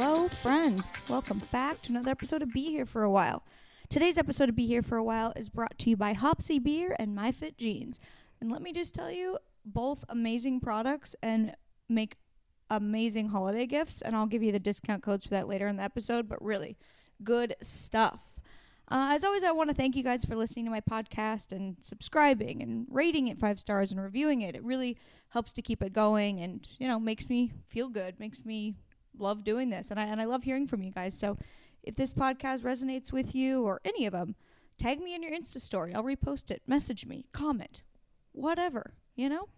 Hello, friends. Welcome back to another episode of Be Here for a While. Today's episode of Be Here for a While is brought to you by Hopsy Beer and MyFit Jeans. And let me just tell you, both amazing products and make amazing holiday gifts. And I'll give you the discount codes for that later in the episode, but really good stuff. Uh, as always, I want to thank you guys for listening to my podcast and subscribing and rating it five stars and reviewing it. It really helps to keep it going and, you know, makes me feel good, makes me love doing this. And I, and I love hearing from you guys. So if this podcast resonates with you or any of them, tag me in your Insta story. I'll repost it, message me, comment, whatever, you know?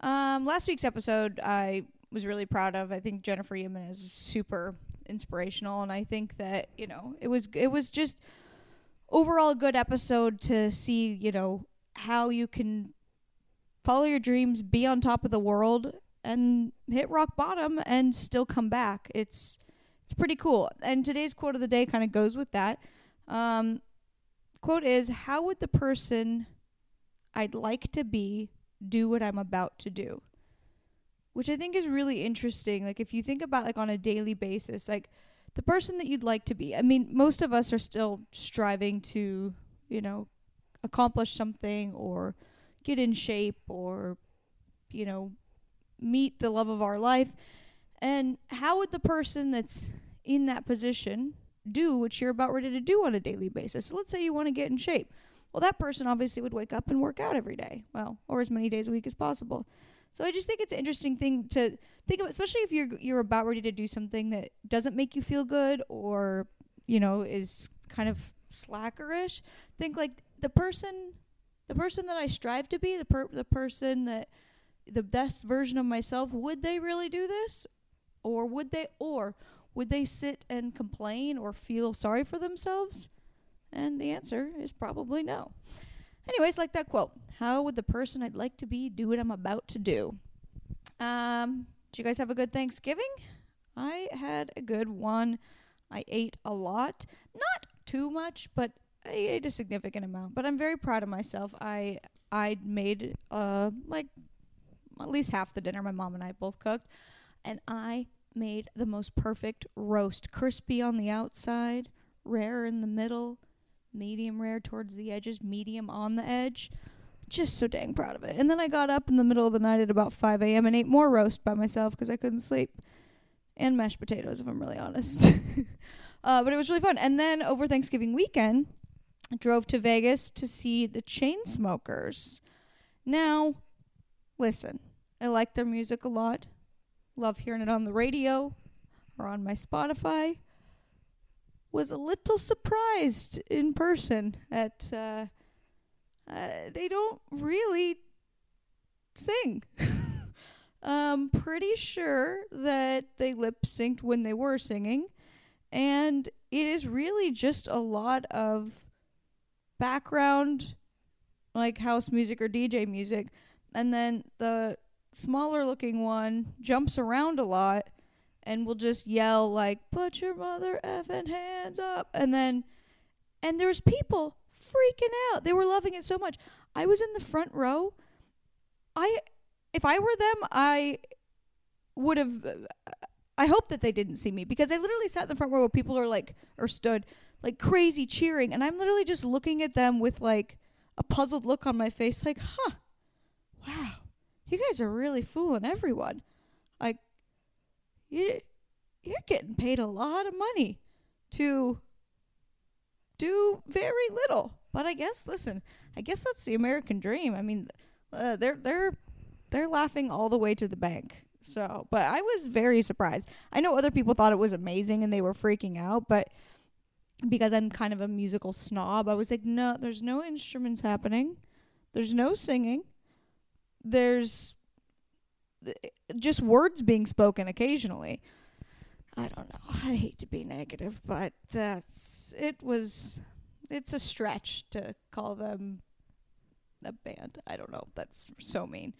Um, last week's episode, I was really proud of. I think Jennifer Yemen is super inspirational. And I think that, you know, it was, it was just overall a good episode to see, you know, how you can follow your dreams, be on top of the world, and hit rock bottom and still come back. It's it's pretty cool. And today's quote of the day kind of goes with that. Um, quote is, "How would the person I'd like to be do what I'm about to do?" Which I think is really interesting. Like if you think about like on a daily basis, like the person that you'd like to be. I mean, most of us are still striving to, you know, accomplish something or get in shape or, you know, meet the love of our life. And how would the person that's in that position do what you're about ready to do on a daily basis? So let's say you want to get in shape. Well, that person obviously would wake up and work out every day. Well, or as many days a week as possible. So I just think it's an interesting thing to think of, especially if you're you're about ready to do something that doesn't make you feel good or you know is kind of slackerish. Think like the person, the person that I strive to be, the per- the person that the best version of myself. Would they really do this, or would they, or would they sit and complain or feel sorry for themselves? And the answer is probably no. Anyways, like that quote, how would the person I'd like to be do what I'm about to do? Um, you guys have a good Thanksgiving? I had a good one. I ate a lot, not too much, but I ate a significant amount. But I'm very proud of myself. I I made uh like at least half the dinner my mom and I both cooked, and I made the most perfect roast, crispy on the outside, rare in the middle, medium rare towards the edges, medium on the edge. Just so dang proud of it. And then I got up in the middle of the night at about 5 a.m. and ate more roast by myself because I couldn't sleep. And mashed potatoes, if I'm really honest. uh, but it was really fun. And then over Thanksgiving weekend, I drove to Vegas to see the Chainsmokers. Now, listen, I like their music a lot. Love hearing it on the radio or on my Spotify was a little surprised in person at uh, uh, they don't really sing. I'm pretty sure that they lip synced when they were singing, and it is really just a lot of background, like house music or DJ music, and then the smaller looking one jumps around a lot and will just yell like put your mother effing hands up. And then and there's people freaking out. They were loving it so much. I was in the front row. I if i were them i would have i hope that they didn't see me because i literally sat in the front row where people are like or stood like crazy cheering and i'm literally just looking at them with like a puzzled look on my face like huh. Wow you guys are really fooling everyone like you you're getting paid a lot of money to do very little. But I guess listen, I guess that's the American dream. I mean, uh, they're they're they're laughing all the way to the bank. So, but I was very surprised. I know other people thought it was amazing and they were freaking out, but because I'm kind of a musical snob, I was like, no, there's no instruments happening. There's no singing. There's just words being spoken occasionally. I don't know. I hate to be negative, but that's it was it's a stretch to call them a band. I don't know. That's so mean.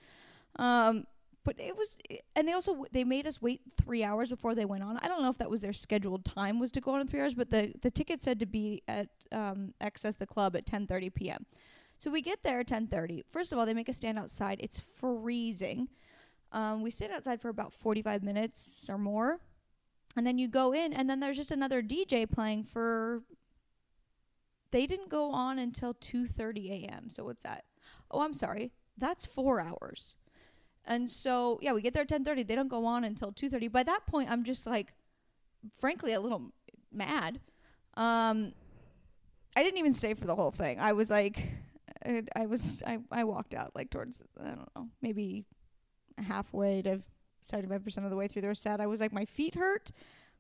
Um but it was and they also they made us wait 3 hours before they went on. I don't know if that was their scheduled time was to go on in 3 hours, but the the ticket said to be at um XS the Club at 10:30 p.m. So we get there at 10:30. First of all, they make us stand outside. It's freezing. Um, we stayed outside for about 45 minutes or more. and then you go in, and then there's just another DJ playing for. They didn't go on until 2:30 a.m. So what's that? Oh, I'm sorry. That's four hours. And so yeah, we get there at 10:30. They don't go on until 2:30. By that point, I'm just like, frankly, a little mad. Um, I didn't even stay for the whole thing. I was like, I, I was I, I walked out like towards I don't know maybe halfway to 75% of the way through. Were sad. I was like, my feet hurt.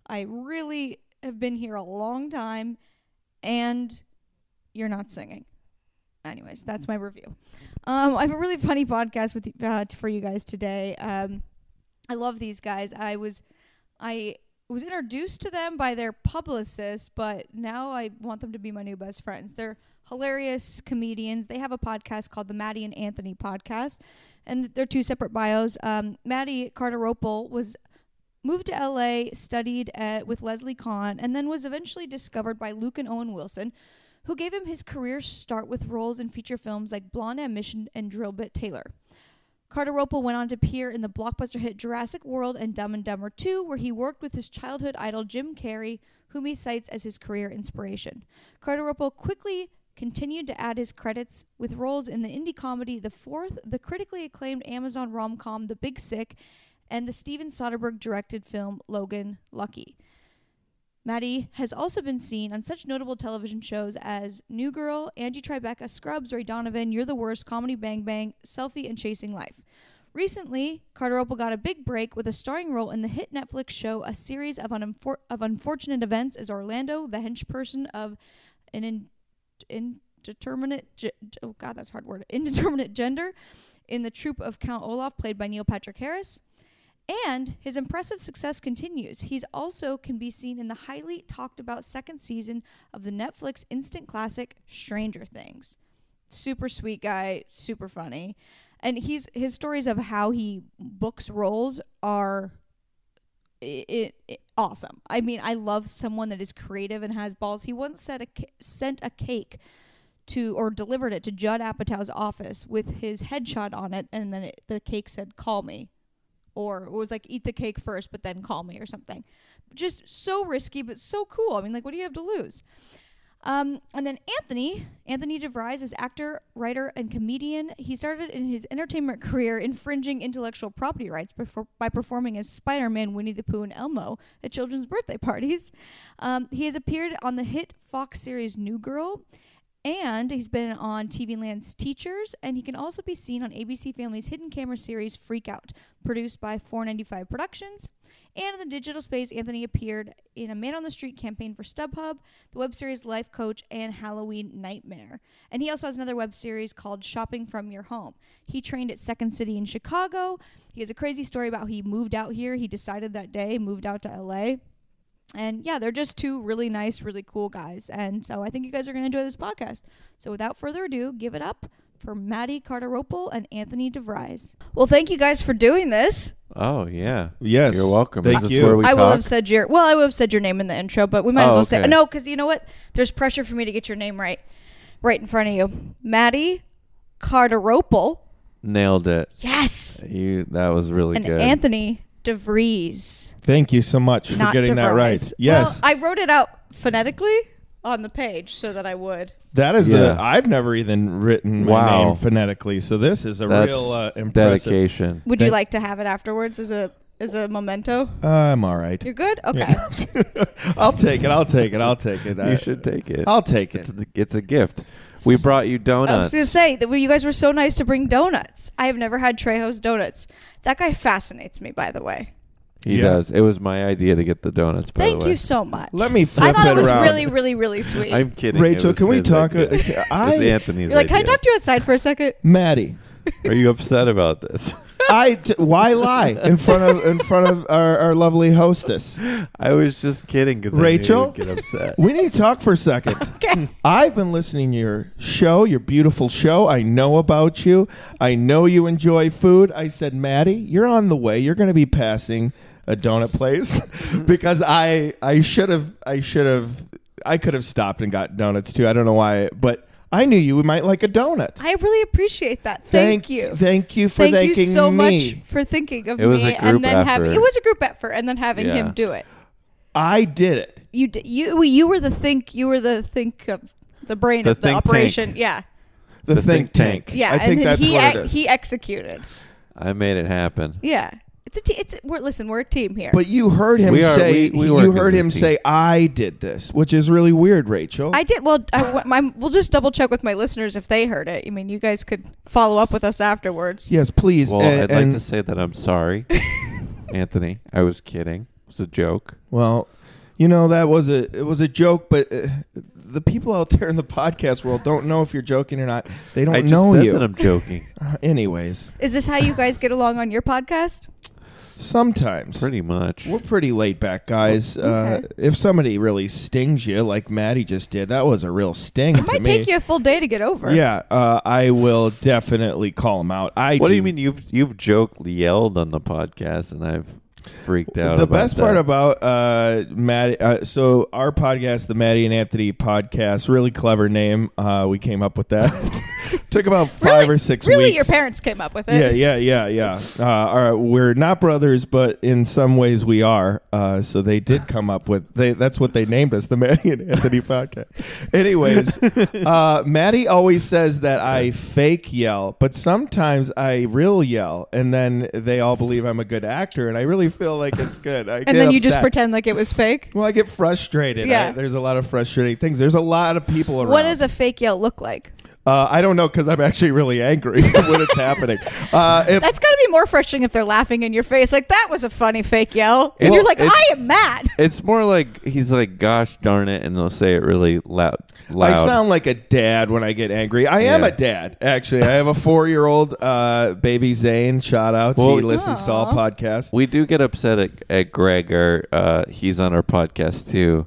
I really have been here a long time, and you're not singing. Anyways, that's my review. Um, I have a really funny podcast with uh, for you guys today. Um, I love these guys. I was I was introduced to them by their publicist, but now I want them to be my new best friends. They're hilarious comedians. They have a podcast called the Matty and Anthony podcast, and they're two separate bios. Um, Matty Cardarople was moved to LA, studied at, with Leslie Kahn, and then was eventually discovered by Luke and Owen Wilson, who gave him his career start with roles in feature films like Blonde Ambition and Drillbit Taylor. Cardarople went on to appear in the blockbuster hit Jurassic World and Dumb and Dumber 2, where he worked with his childhood idol Jim Carrey, whom he cites as his career inspiration. Cardarople quickly continued to add his credits with roles in the indie comedy The Fourth, the critically acclaimed Amazon rom com The Big Sick, and the Steven Soderbergh directed film Logan Lucky. Matty has also been seen on such notable television shows as New Girl, Angie Tribeca, Scrubs, Ray Donovan, You're the Worst, Comedy Bang Bang, Selfie, and Chasing Life. Recently, Cardarople got a big break with a starring role in the hit Netflix show A Series of, Unfor- of Unfortunate Events as Orlando, the henchperson of an in- indeterminate, ge- oh god, that's hard word, indeterminate gender in the troupe of Count Olaf, played by Neil Patrick Harris. And his impressive success continues. He's also can be seen in the highly talked about second season of the Netflix instant classic Stranger Things. Super sweet guy, super funny. And he's his stories of how he books roles are it, it, awesome. I mean, I love someone that is creative and has balls. He once said a, sent a cake to or delivered it to Judd Apatow's office with his headshot on it, and then it, the cake said "Call me," or it was like "Eat the cake first, but then call me" or something. Just so risky, but so cool. I mean, like, what do you have to lose? Um, and then Anthony, Anthony DeVries is actor, writer, and comedian. He started in his entertainment career infringing intellectual property rights before, by performing as Spider-Man, Winnie the Pooh, and Elmo at children's birthday parties. Um, he has appeared on the hit Fox series New Girl, and he's been on TV Land's Teachers, and he can also be seen on ABC Family's hidden camera series Freak Out, produced by 495 Productions. And in the digital space, Anthony appeared in a Man on the Street campaign for StubHub, the web series Life Coach, and Halloween Nightmare. And he also has another web series called Shopping from Your Home. He trained at Second City in Chicago. He has a crazy story about he moved out here. He decided that day, moved out to LA. And yeah, they're just two really nice, really cool guys. And so I think you guys are going to enjoy this podcast. So without further ado, give it up for Matty Cardarople and Anthony DeVries. Well, thank you guys for doing this. Oh yeah. Yes. You're welcome. Thank Is you. where we I will have said your well, I will have said your name in the intro, but we might as Oh, well say okay. no because you know what? There's pressure for me to get your name right, right in front of you, Matty Cardarople. Nailed it. Yes, You. That was really and good. Anthony DeVries. Thank you so much for not getting that right. DeVries. Yes. Well, I wrote it out phonetically on the page so that I would. that is Yeah. the I've never even written my Wow. name phonetically, so this is a That's real uh, impressive. dedication. Would you Thank- like to have it afterwards as a as a memento? I'm all right. You're good. Okay. I'll take it. I'll take it. I'll take it. I- You should take it. I'll take It's it. a, it's a gift. We brought you donuts. I was donuts. gonna say that you guys were so nice to bring donuts. I have never had Trejo's donuts. That guy fascinates me, by the way. he Yeah. does. It was my idea to get the donuts. By Thank the way. you so much. Let me flip I flip thought it it was around. really, really, really sweet. I'm kidding. Rachel, can we talk? uh, idea. I, It's Anthony's You're like, can I talk to you outside for a second? Matty, Are you upset about this? I t- why lie in front of in front of our, our lovely hostess? I was just kidding because Rachel? I knew get upset. We need to talk for a second. Okay. I've been listening to your show, your beautiful show. I know about you. I know you enjoy food. I said, Matty, you're on the way. You're going to be passing a donut place because I I should have I should have I could have stopped and got donuts too. I don't know why, but I knew you might like a donut. I really appreciate that. Thank, you. Thank you for Thank thanking you so me. much for thinking of It was me a group and then having effort. it was a group effort and then having Yeah. him do it. I did it. You d- you you were the think you were the think of the brain The of the operation. tank. Yeah, The, The think, think tank. tank. yeah. I think and that's he what ex- it is. he executed. I made it happen. Yeah, it's a te- it's a, we're listen we're a team here. But you heard him We are- say we- we work you as heard a him team. say I did this, which is really weird, Rachel. I did well. I, w- my, we'll just double check with my listeners if they heard it. I mean, you guys could follow up with us afterwards. yes, please. Well, and, I'd like and- to say that I'm sorry, Anthony. I was kidding. It was a joke. Well, you know that was a it was a joke, but uh, the people out there in the podcast world don't know if you're joking or not. They don't I just know said you. that I'm joking. Uh, anyways, Is this how you guys get along on your podcast? Sometimes Pretty much. we're pretty laid back guys. Uh, Okay. if somebody really stings you, like Matty just did, that was a real sting It to might me. take you a full day to get over. Yeah, uh, I will definitely call him out. I What do you mean you've you've joked yelled on the podcast and I've freaked out the about best part about uh Matty uh, so our podcast the Matty and Anthony podcast really clever name uh we came up with that. Took about five Really- or six Really, weeks. Really, your parents came up with yeah it. yeah yeah yeah uh all right, we're not brothers but in some ways we are. Uh so they did come up with they that's what they named us the Matty and Anthony podcast. Anyways uh Matty always says that I fake yell but sometimes I real yell and then they all believe I'm a good actor and I really feel like it's good I And then you just pretend like it was fake. Well, I get frustrated. Yeah. I- there's a lot of frustrating things. There's a lot of people around. What does a fake yell look like? Uh, I don't know because I'm actually really angry when it's happening. Uh, if, That's got to be more frustrating if they're laughing in your face. Like that was a funny fake yell, and Well, you're like, I am mad. It's more like he's like, "Gosh darn it," and they'll say it really loud. I sound like a dad when I get angry. I am a dad, actually. I have a four year old uh, baby Zane. Shout out. Well- he listens to all podcasts. we do get upset at, at Greg, or uh, he's on our podcast too,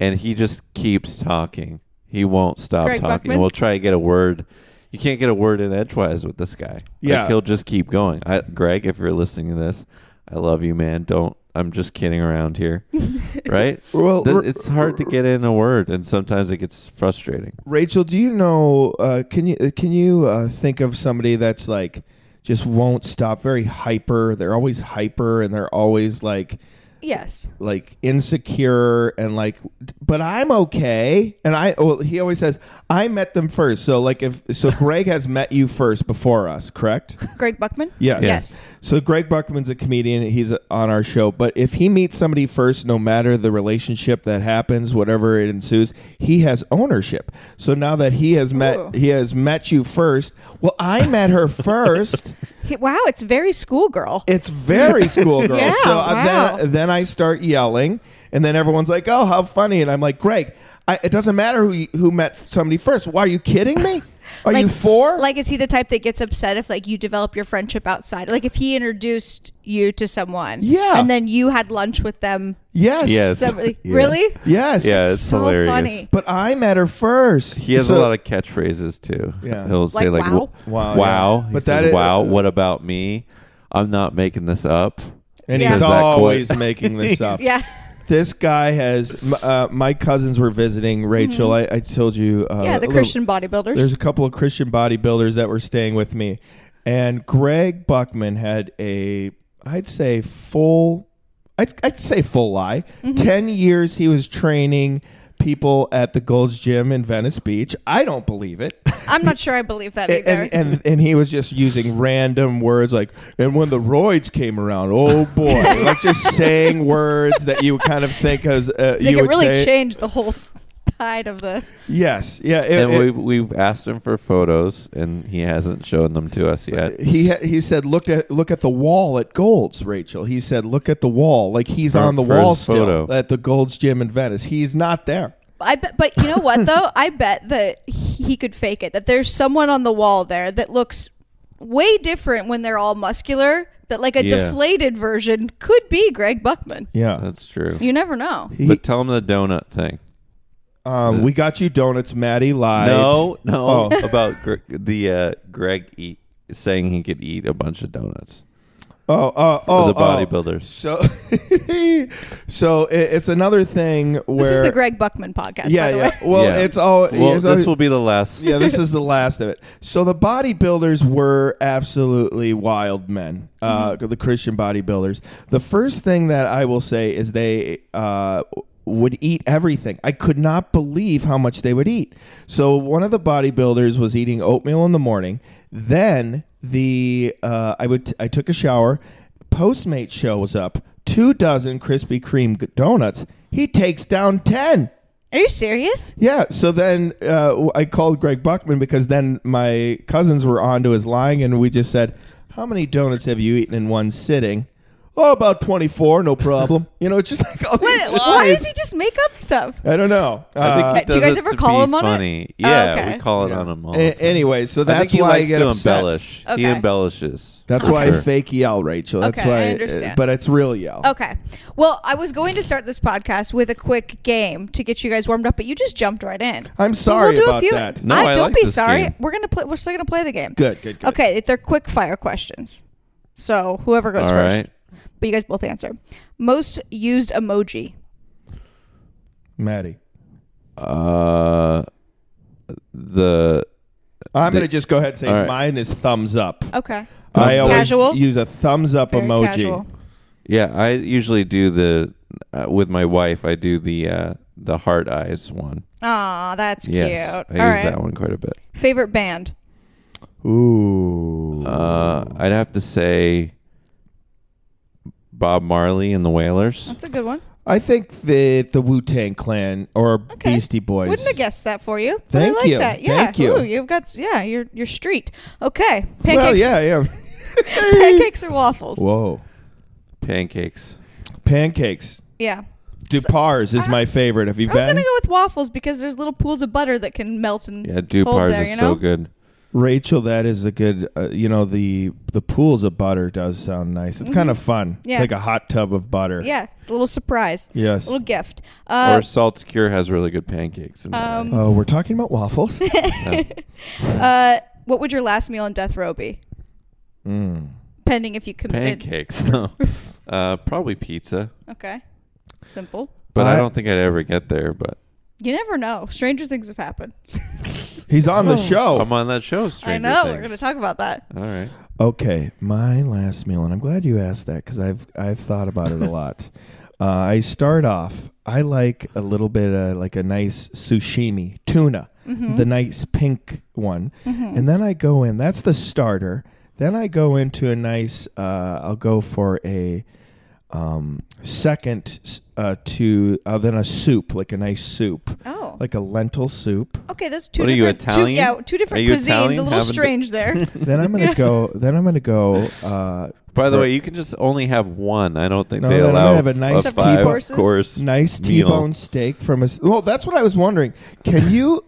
and he just keeps talking. He won't stop Greg talking. Buckman? We'll try to get a word. You can't get a word in edgewise with this guy. Yeah. like, he'll just keep going. I, Greg, if you're listening to this, I love you, man. Don't. I'm just kidding around here, right? Well, Th- it's hard to get in a word, and sometimes it gets frustrating. Rachel, do you know? Uh, can you can you uh, think of somebody that's like just won't stop? Very hyper. They're always hyper, and they're always like Yes. like insecure and like but i'm okay and i well he always says i met them first so like if so greg has met you first before us correct Greg Buckman. yes Yes. So greg buckman's a comedian he's on our show but if he meets somebody first no matter the relationship that happens whatever it ensues he has ownership so now that he has met Ooh. he has met you first well i met her first wow, it's very schoolgirl. it's very schoolgirl. Yeah, so wow. then, then I start yelling, and then everyone's like, "Oh, how funny!" And I'm like, "Greg, I, it doesn't matter who who met somebody first. Why are you kidding me? Are you Like- four? Like, is he the type that gets upset if like you develop your friendship outside? Like, if he introduced you to someone, Yeah. and then you had lunch with them. yes, Yes. Somebody, Yeah. Really? yes, Yeah, it's so hilarious. funny. But I met her first. He has So- a lot of catchphrases too. Yeah. He'll say Like, like, wow? Wow, wow." yeah. But says, that is- wow. What about me? I'm not making this up. and Yeah. he's always making this up. Yeah. This guy has. Uh, my cousins were visiting. Rachel, I, I told you. Uh, Mm-hmm. yeah, the little- Christian bodybuilders. There's a couple of Christian bodybuilders that were staying with me, and Greg Buckman had a, I'd say full, I'd, I'd say full lie. Mm-hmm. Ten years he was training people at the Gold's Gym in Venice Beach. I don't believe it. I'm not sure I believe that And, either. and, and and he was just using random words like, and when the roids came around, oh boy, like just saying words that you kind of think as uh, you like it would really say. changed the whole tide of the. Yes, yeah. it- and it- we've we've asked him for photos, and he hasn't shown them to us yet. He he said, "Look at look at the wall at Gold's." Rachel, he said, "Look at the wall." Like he's For- on the wall still photo. at the Gold's Gym in Venice. He's not there. I bet, but you know what though? I bet that he could fake it. That there's someone on the wall there that looks way different when they're all muscular. That like a Yeah. deflated version could be Greg Buckman. Yeah. That's true. You never know. He, but tell him the donut thing. Um, we got you donuts. Matty lied. No, no, Oh. about Gre- the uh, Greg eat saying he could eat a bunch of donuts. Oh, oh, oh, the oh. bodybuilders. So, so it, it's another thing where This is the Greg Buckman podcast, yeah, by the yeah. way. Well, Yeah. it's all. Well, it's this will be the last. yeah, this is the last of it. So the bodybuilders were absolutely wild men. Uh, The Christian bodybuilders. The first thing that I will say is they uh, would eat everything. I could not believe how much they would eat. So one of the bodybuilders was eating oatmeal in the morning. Then the uh, I would I took a shower. Postmate shows up. Two dozen Krispy Kreme donuts. He takes down ten. Are you serious? Yeah. So then uh, I called Greg Buckman because then my cousins were onto his lying, and we just said, "How many donuts have you eaten in one sitting?" Oh, about twenty-four. No problem. you know, it's just like all these Wait, why lies. does he just make up stuff? I don't know. I think Uh, he do you does guys it ever to call be him on it? funny. Oh, Yeah, okay. we call it Yeah. on him all. a- the time. anyway, so I that's think he why likes I get to upset. embellish. He Okay. embellishes. That's for why sure. I fake yell, Rachel. That's Okay, why. I understand. but it's real yell. Okay. Well, I was going to start this podcast with a quick game to get you guys warmed up, but you just jumped right in. I'm sorry we'll do about a few. that. No, I, I don't like be this sorry. game. We're gonna play. We're still gonna play the game. Good, good, good. Okay, they're quick fire questions. So whoever goes All first. right. But you guys both answer. Most used emoji. Matty. Uh, the I'm The- going to just go ahead and say All right. mine is thumbs up. Okay. I always Casual? use a thumbs up Very emoji. casual. yeah, I usually do the uh, with my wife. I do the uh, the heart eyes one. Aw, that's Yes, cute. I All use right. that one quite a bit. Favorite band. Ooh. Uh, I'd have to say Bob Marley and the Wailers. That's a good one. I think that the Wu Tang Clan or Okay. Beastie Boys. Wouldn't have guessed that for you. Thank I like you. That. Yeah. Thank you. Ooh, you've got yeah. You're you're street. Okay. Pancakes. Well, yeah, yeah. Pancakes or waffles. Whoa. Pancakes. Pancakes. Yeah. Dupars is my favorite. Have you I was been? gonna go with waffles because there's little pools of butter that can melt and Yeah, hold Dupars there. is You so know. good. Rachel, that is a good. Uh, you know the the pools of butter does sound nice. It's kind of fun. Mm-hmm. Yeah. It's like a hot tub of butter. Yeah. A little surprise. Yes. A little gift. Uh, or Salt's Cure has really good pancakes. In. Um, Oh, we're talking about waffles. uh, what would your last meal on death row be? mm. Pending if you committed. pancakes. No, uh, probably pizza. Okay. Simple. But I, I- don't think I'd ever get there. But You never know. Stranger things have happened. He's on the show. I'm on that show. Stranger I know. Things. We're going to talk about that. All right. Okay, my last meal, and I'm glad you asked that because I've I've thought about it a lot. Uh, I start off. I like a little bit of like a nice sushimi tuna, the nice pink one, and then I go in. That's the starter. Then I go into a nice. Uh, I'll go for a um, second uh, to uh, then a soup, like a nice soup, Oh. like a lentil soup. Okay, that's two What are you, different. two- Italian? yeah, two different cuisines. Italian? A little Haven't- strange there. then I'm gonna go. Then I'm gonna go. Uh, By the for- way, you can just only have one. I don't think No, they then I'm gonna have a nice a T-bone- five Courses? course. nice. T-bone steak from a. Well, that's what I was wondering. Can you,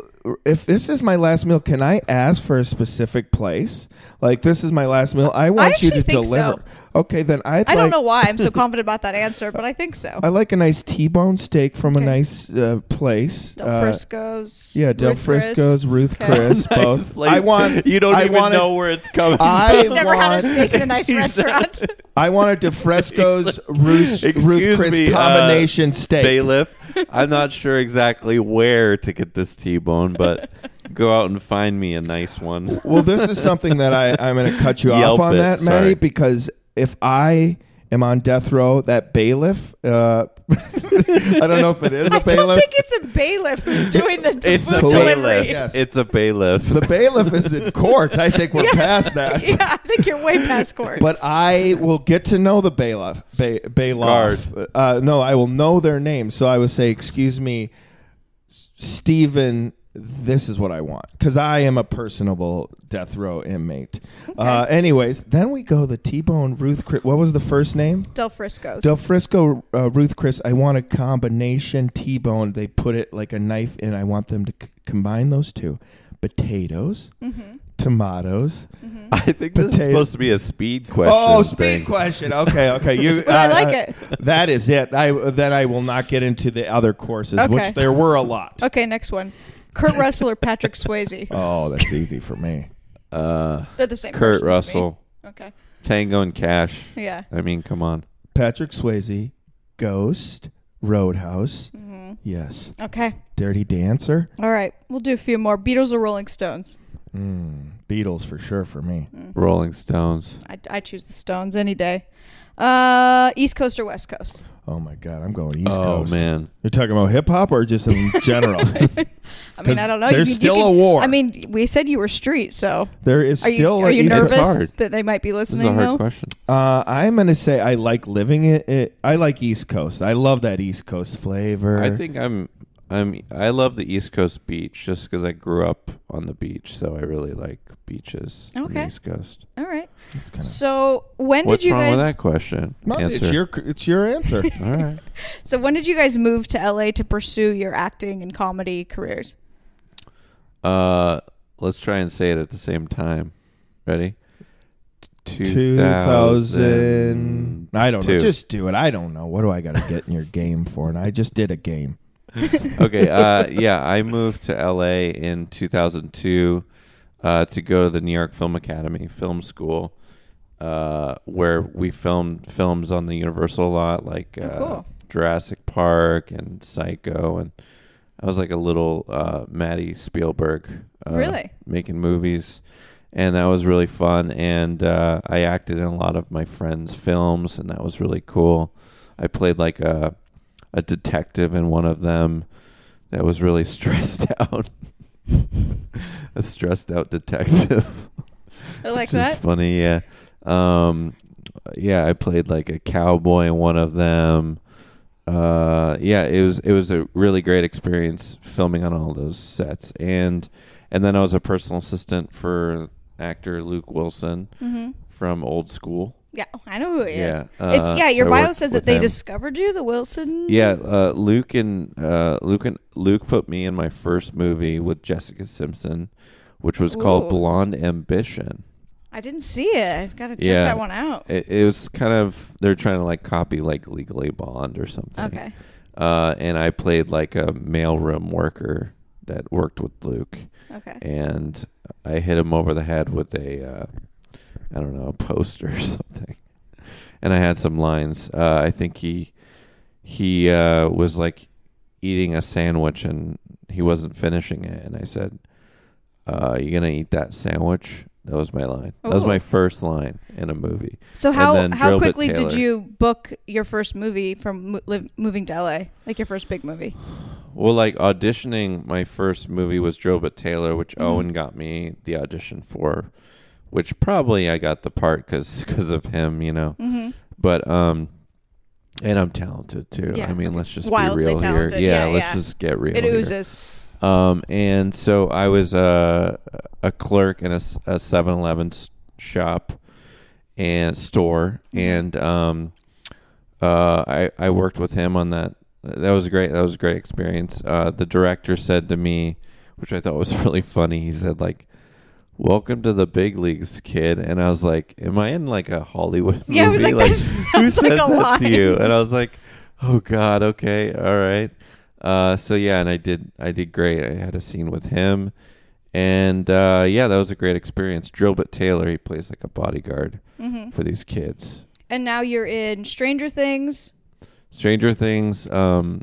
if this is my last meal, can I ask for a specific place? Like this is my last meal. I want you to actually think deliver. so. Okay, then I'd I like. don't know why I'm so confident about that answer, but I think so. I like a nice T-bone steak from a Okay. nice uh, place. Del Uh, Frisco's. yeah, Del Ruth Chris. Frisco's, Ruth Okay. Chris, both. I want. You don't I even wanted- know where it's coming. From. I He's never had a want- steak in a nice restaurant. I wanted De Fresco's Ruth, Excuse Ruth Chris me, uh, combination steak. bailiff. I'm not sure exactly where to get this T-bone, but go out and find me a nice one. Well, this is something that I, I'm going to cut you Yelp off on it, that, Matty, sorry. because if I am on death row, that bailiff, uh, I don't know if it is a I don't think it's a bailiff who's doing the It's food a delivery. bailiff. Yes. It's a bailiff. the bailiff is in court. I think we're Yeah. past that. yeah, I think you're way past court. But I will get to know the bailiff. Ba- bailiff. Uh, no, I will know their name. So I would say, "Excuse me, S- Stephen. This is what I want because I am a personable death row inmate." Uh, anyways, then we go the T-bone Ruth. Chris, what was the first name? Del Frisco's. Del Frisco uh, Ruth Chris. I want a combination T-bone. They put it like a knife in. I want them to c- combine those two: potatoes, Mm-hmm. tomatoes. I think this is supposed to be a speed question. Oh, speed thing. question. Okay, okay. You. But I uh, like uh, it. That is it. I then I will not get into the other courses, Okay. which there were a lot. Okay, next one. Kurt Russell or Patrick Swayze? Oh, that's easy for me. Uh, They're the same. Kurt person to me. Russell. Okay. Tango and Cash. Yeah. I mean, come on. Patrick Swayze, Ghost, Roadhouse. hmm Yes. Okay. Dirty Dancer. All right. We'll do a few more. Beatles or Rolling Stones? Mm, Beatles for sure for me. Rolling Stones. I, I choose the Stones any day. Uh, East Coast or West Coast? Oh my God, I'm going East oh Coast. man. You're talking about hip hop or just in general? I mean, I don't know. there's you, still you a war. I mean, we said you were street, so there is are you, still are a you East nervous hard. that they might be This is a listening hard though? question. Uh, I'm gonna say I like living it, it. I like East Coast. I love that East Coast flavor. I think I'm. I'm. I love the East Coast beach just because I grew up on the beach, so I really like beaches on the Okay. East Coast. All right. So when What's did you guys? What's wrong guys? with that question? No, Answer. it's your it's your answer. All right. So when did you guys move to LA to pursue your acting and comedy careers? Uh, let's try and say it at the same time. Ready? Two thousand. I don't know. Just do it. I don't know. What do I got to get in your game for? And I just did a game. okay. Uh, yeah, I moved to LA in 2002 uh, to go to the New York Film Academy Film School, uh, where we filmed films on the Universal lot, like Oh, uh, cool. Jurassic Park and Psycho, and I was like a little uh, Matty Spielberg, uh, Really? making movies. And that was really fun, and uh, I acted in a lot of my friends' films, and that was really cool. I played like a a detective in one of them that was really stressed out. a stressed out detective. I like that. funny, yeah. Um, yeah, I played like a cowboy in one of them. Uh, yeah, it was it was a really great experience filming on all those sets, and and then I was a personal assistant for actor Luke Wilson hmm from Old School. Yeah, I know who he is. Yeah, uh, it's yeah. Your so bio says that they him. discovered you, the Wilson. Yeah, uh, Luke and uh, Luke and Luke put me in my first movie with Jessica Simpson, which was Ooh. called Blonde Ambition. I didn't see it. I've got to check Yeah. that one out. It, it was kind of they're trying to like copy like Legally Blonde or something. Okay. Uh, and I played like a mailroom worker that worked with Luke, Okay. and I hit him over the head with a uh, I don't know a poster or something, and I had some lines. Uh, I think he he uh, was like eating a sandwich and he wasn't finishing it, and I said, uh, "You gonna eat that sandwich?" That was my line. That was my first line in a movie. So how how quickly did you book your first movie from mo- live, moving to LA? Like your first big movie? Well, like auditioning, my first movie was Drillbit Taylor, which Mhm. Owen got me the audition for, which probably I got the part because of him, you know. Mm-hmm. But um, and I'm talented too. Yeah, I mean, let's just Wildly be real talented. here. Yeah, Yeah, let's yeah. just get real It here. oozes. Um, and so I was a a clerk in a 7-Eleven shop and store, Mhm. and um, uh, I I worked with him on that. That was great. That was a great experience. Uh, the director said to me, which I thought was really funny. He said like. Welcome to the big leagues, kid. And I was like, "Am I in like a Hollywood movie? Yeah, I was like, that who says like that line. to you?" And I was like, "Oh God, okay, all right." Uh, so yeah, and I did I did great. I had a scene with him, and uh, yeah, that was a great experience. Drillbit Taylor, he plays like a bodyguard hmm for these kids. And now you're in Stranger Things. Stranger Things, um,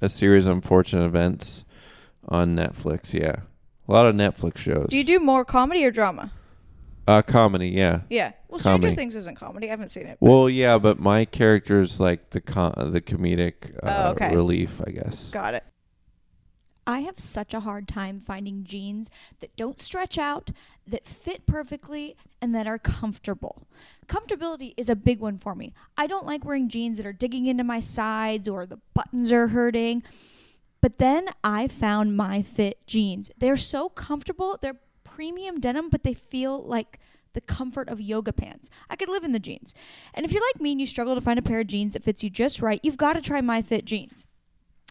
a series of unfortunate events on Netflix. Yeah, a lot of Netflix shows. Do you do more comedy or drama? uh, comedy? Yeah. Yeah. Well, Stranger Comedy. Things isn't comedy. I haven't seen it. Well, yeah, but my character is like the com- the comedic uh, Oh, okay. relief, I guess. Got it. I have such a hard time finding jeans that don't stretch out, that fit perfectly, and that are comfortable. Comfortability is a big one for me. I don't like wearing jeans that are digging into my sides or the buttons are hurting. But then I found my fit jeans. They're so comfortable. They're premium denim, but they feel like the comfort of yoga pants. I could live in the jeans. And if you're like me and you struggle to find a pair of jeans that fits you just right, you've got to try my fit jeans.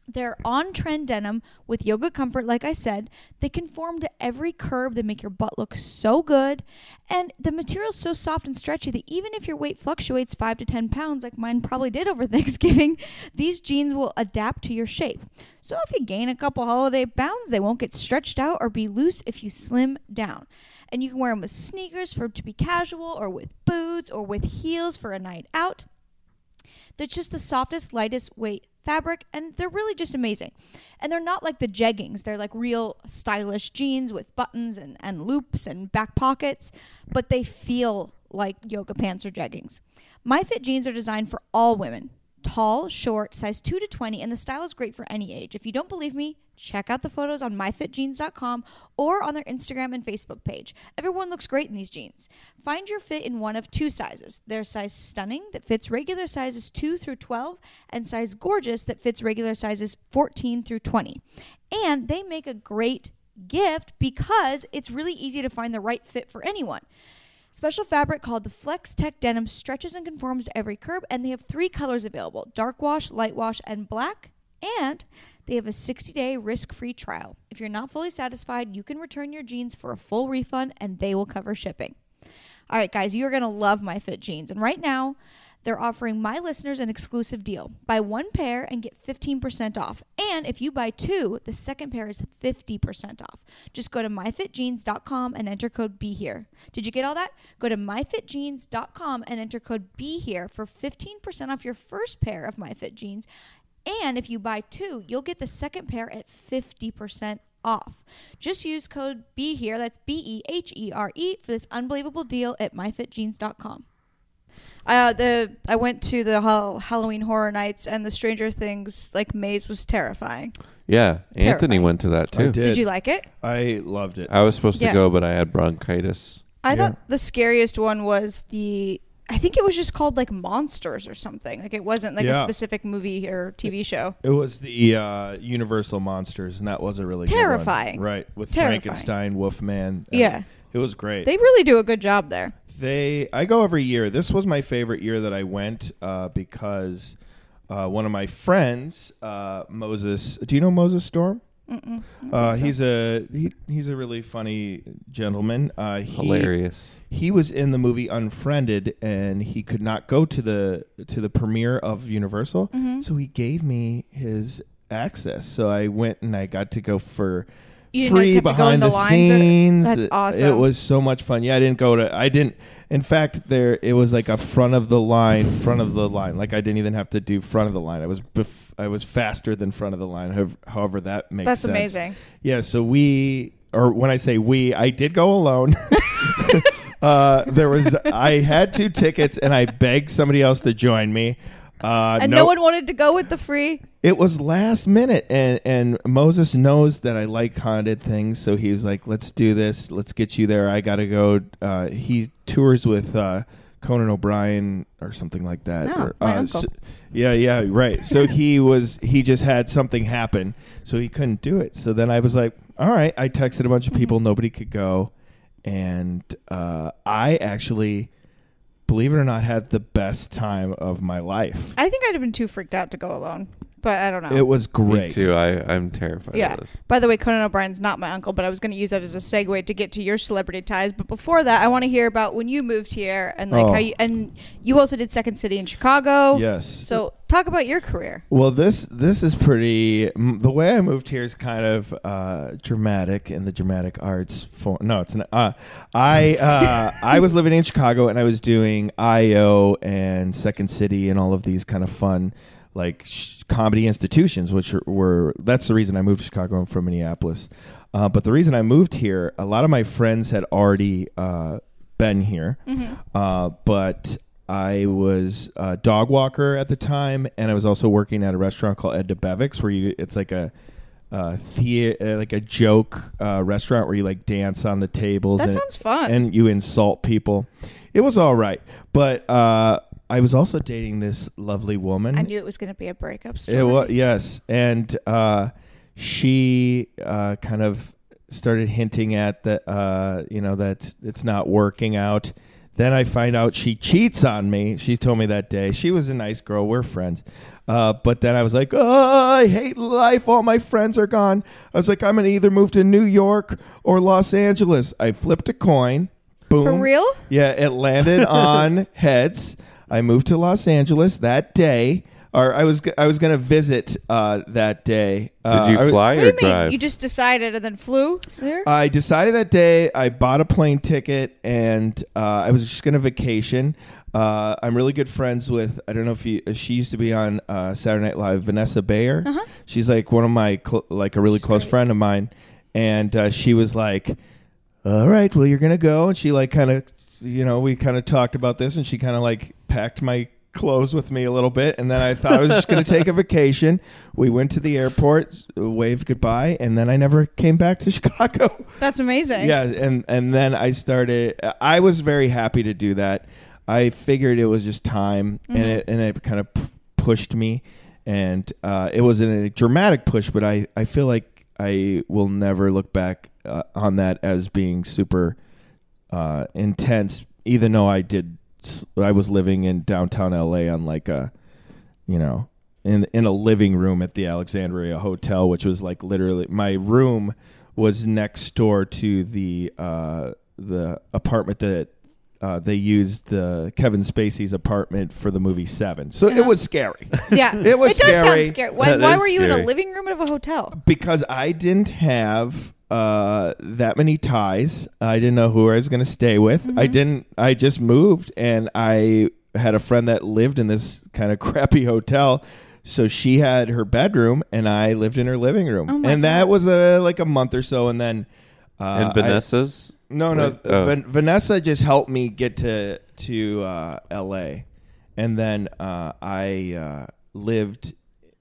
They're on trend denim with yoga comfort, like I said. They conform to every curve. They make your butt look so good. And the material's so soft and stretchy that even if your weight fluctuates five to 10 pounds, like mine probably did over Thanksgiving, these jeans will adapt to your shape. So if you gain a couple holiday pounds, they won't get stretched out or be loose if you slim down. And you can wear them with sneakers for to be casual, or with boots, or with heels for a night out. They're just the softest, lightest weight fabric, and they're really just amazing. And they're not like the jeggings, they're like real stylish jeans with buttons and, and loops and back pockets, but they feel like yoga pants or jeggings. My Fit jeans are designed for all women tall, short, size 2 to 20, and the style is great for any age. If you don't believe me, check out the photos on myfitjeans.com or on their Instagram and Facebook page. Everyone looks great in these jeans. Find your fit in one of two sizes. There's size stunning that fits regular sizes 2 through 12 and size gorgeous that fits regular sizes 14 through 20. And they make a great gift because it's really easy to find the right fit for anyone. Special fabric called the Flex Tech Denim stretches and conforms to every curve, and they have three colors available dark wash, light wash, and black. And they have a 60 day risk free trial. If you're not fully satisfied, you can return your jeans for a full refund and they will cover shipping. All right, guys, you're going to love My Fit jeans. And right now, they're offering my listeners an exclusive deal. Buy one pair and get 15% off. And if you buy two, the second pair is 50% off. Just go to myfitjeans.com and enter code Be Here. Did you get all that? Go to myfitjeans.com and enter code Be Here for 15% off your first pair of MyFit jeans. And if you buy two, you'll get the second pair at 50% off. Just use code Be Here, that's B E H E R E, for this unbelievable deal at myfitjeans.com. Uh, the I went to the Hall- Halloween Horror Nights and the Stranger Things like maze was terrifying. Yeah, Anthony went to that too. I did. Did you like it? I loved it. I was supposed Yeah. to go, but I had bronchitis. I Yeah. thought the scariest one was the. I think it was just called like Monsters or something. Like it wasn't like a specific movie or TV show. It was the uh, Universal monsters, and that was a really good one. Terrifying. right? With Terrifying. Frankenstein, Wolfman. Yeah. it was great. They really do a good job there. They, I go every year. This was my favorite year that I went uh, because uh, one of my friends, uh, Moses. Do you know Moses Storm? Mm-mm. Uh, he's a he, he's a really funny gentleman. Uh, he, Hilarious. He was in the movie Unfriended, and he could not go to the to the premiere of Universal, Mm-hmm. so he gave me his access. So I went and I got to go for You free have to go in behind the the, or- scenes. That's It- awesome. It was so much fun. Yeah, I didn't go to. I didn't. In fact, there it was like a front of the line, front of the line. Like I didn't even have to do front of the line. I was bef- I was faster than front of the line. However, however that makes sense. That's sense. amazing. Yeah. So we, or when I say we, I did go alone. uh, there was I had two tickets, and I begged somebody else to join me. Uh, And no- no one wanted to go with the free. it was last minute, and and Moses knows that I like haunted things, so he was like, "Let's do this. Let's get you there. I gotta go." Uh, he tours with uh, Conan O'Brien or something like that. Oh, or, my uh, uncle. so- yeah, yeah, right. So he was he just had something happen, so he couldn't do it. So then I was like, "All right." I texted a bunch of people. Nobody could go, and uh, I actually. Believe it or not, had the best time of my life. I think I'd have been too freaked out to go alone, but I don't know. It was great. Me too. I, I'm terrified Yeah. of this. By the way, Conan O'Brien's not my uncle, but I was going to use that as a segue to get to your celebrity ties. But before that, I want to hear about when you moved here and like Oh. how you and you also did Second City in Chicago. Yes. So talk about your career. Well, this this is pretty. m- The way I moved here is kind of uh, dramatic in the dramatic arts form. No, it's not. Uh, I uh, I was living in Chicago and I was doing IO and Second City and all of these kind of fun like sh- comedy institutions, which are, were that's the reason I moved to Chicago. I'm from Minneapolis, uh, but the reason I moved here, a lot of my friends had already uh, been here, uh, but I was a dog walker at the time, and I was also working at a restaurant called Ed Debevic's, where you it's like a uh, the, uh, like a joke uh, restaurant where you like dance on the tables. That and, sounds fun. and you insult people. It was all right, but uh, I was also dating this lovely woman. I knew it was going to be a breakup story. It was yes, and uh, she uh, kind of started hinting at that uh, you know that it's not working out. then I find out she cheats on me. She told me that day. She was a nice girl. We're friends. Uh, but then I was like, oh, I hate life. All my friends are gone. I was like, I'm going to either move to New York or Los Angeles. I flipped a coin. Boom. For real? Yeah, it landed on heads. I moved to Los Angeles that day. Or I was I was gonna visit uh, that day. Did Uh, you I was- fly What or do you mean? drive? You just decided and then flew there? I decided that day I bought a plane ticket and uh, I was just going to vacation. Uh, I'm really good friends with I don't know if you she used to be on uh, Saturday Night Live Vanessa Bayer. She's like one of my cl- like a really close friend of mine, and uh, she was like, "All right, well you're gonna go," and she like kind of you know we kind of talked about this, and she kind of like packed my clothes with me a little bit and then I thought I was just going to take a vacation. We went to the airport, waved goodbye, and then I never came back to Chicago. That's amazing. Yeah, and and then I started. I was very happy to do that. I figured it was just time, and it and it kind of p- pushed me, and uh, it wasn't a dramatic push, but I I feel like I will never look back uh, on that as being super uh, intense, even though I did. s- I was living in downtown LA on like a, you know, in in a living room at the Alexandria Hotel, which was like literally my room was next door to the uh, the apartment that uh, they used the Kevin Spacey's apartment for the movie Seven. So it was scary Yeah. It was It does scary. sound scary. Why, why were you in a living room of a hotel? because I didn't have uh, that many ties. I didn't know who I was going to stay with. I didn't. I just moved, and I had a friend that lived in this kind of crappy hotel. So she had her bedroom, and I lived in her living room, Oh my and that was a like a month or so, and then. Uh, and I- Vanessa's? no, no. Right. Oh. Van- Vanessa just helped me get to to uh, L.A. and then uh, I uh, lived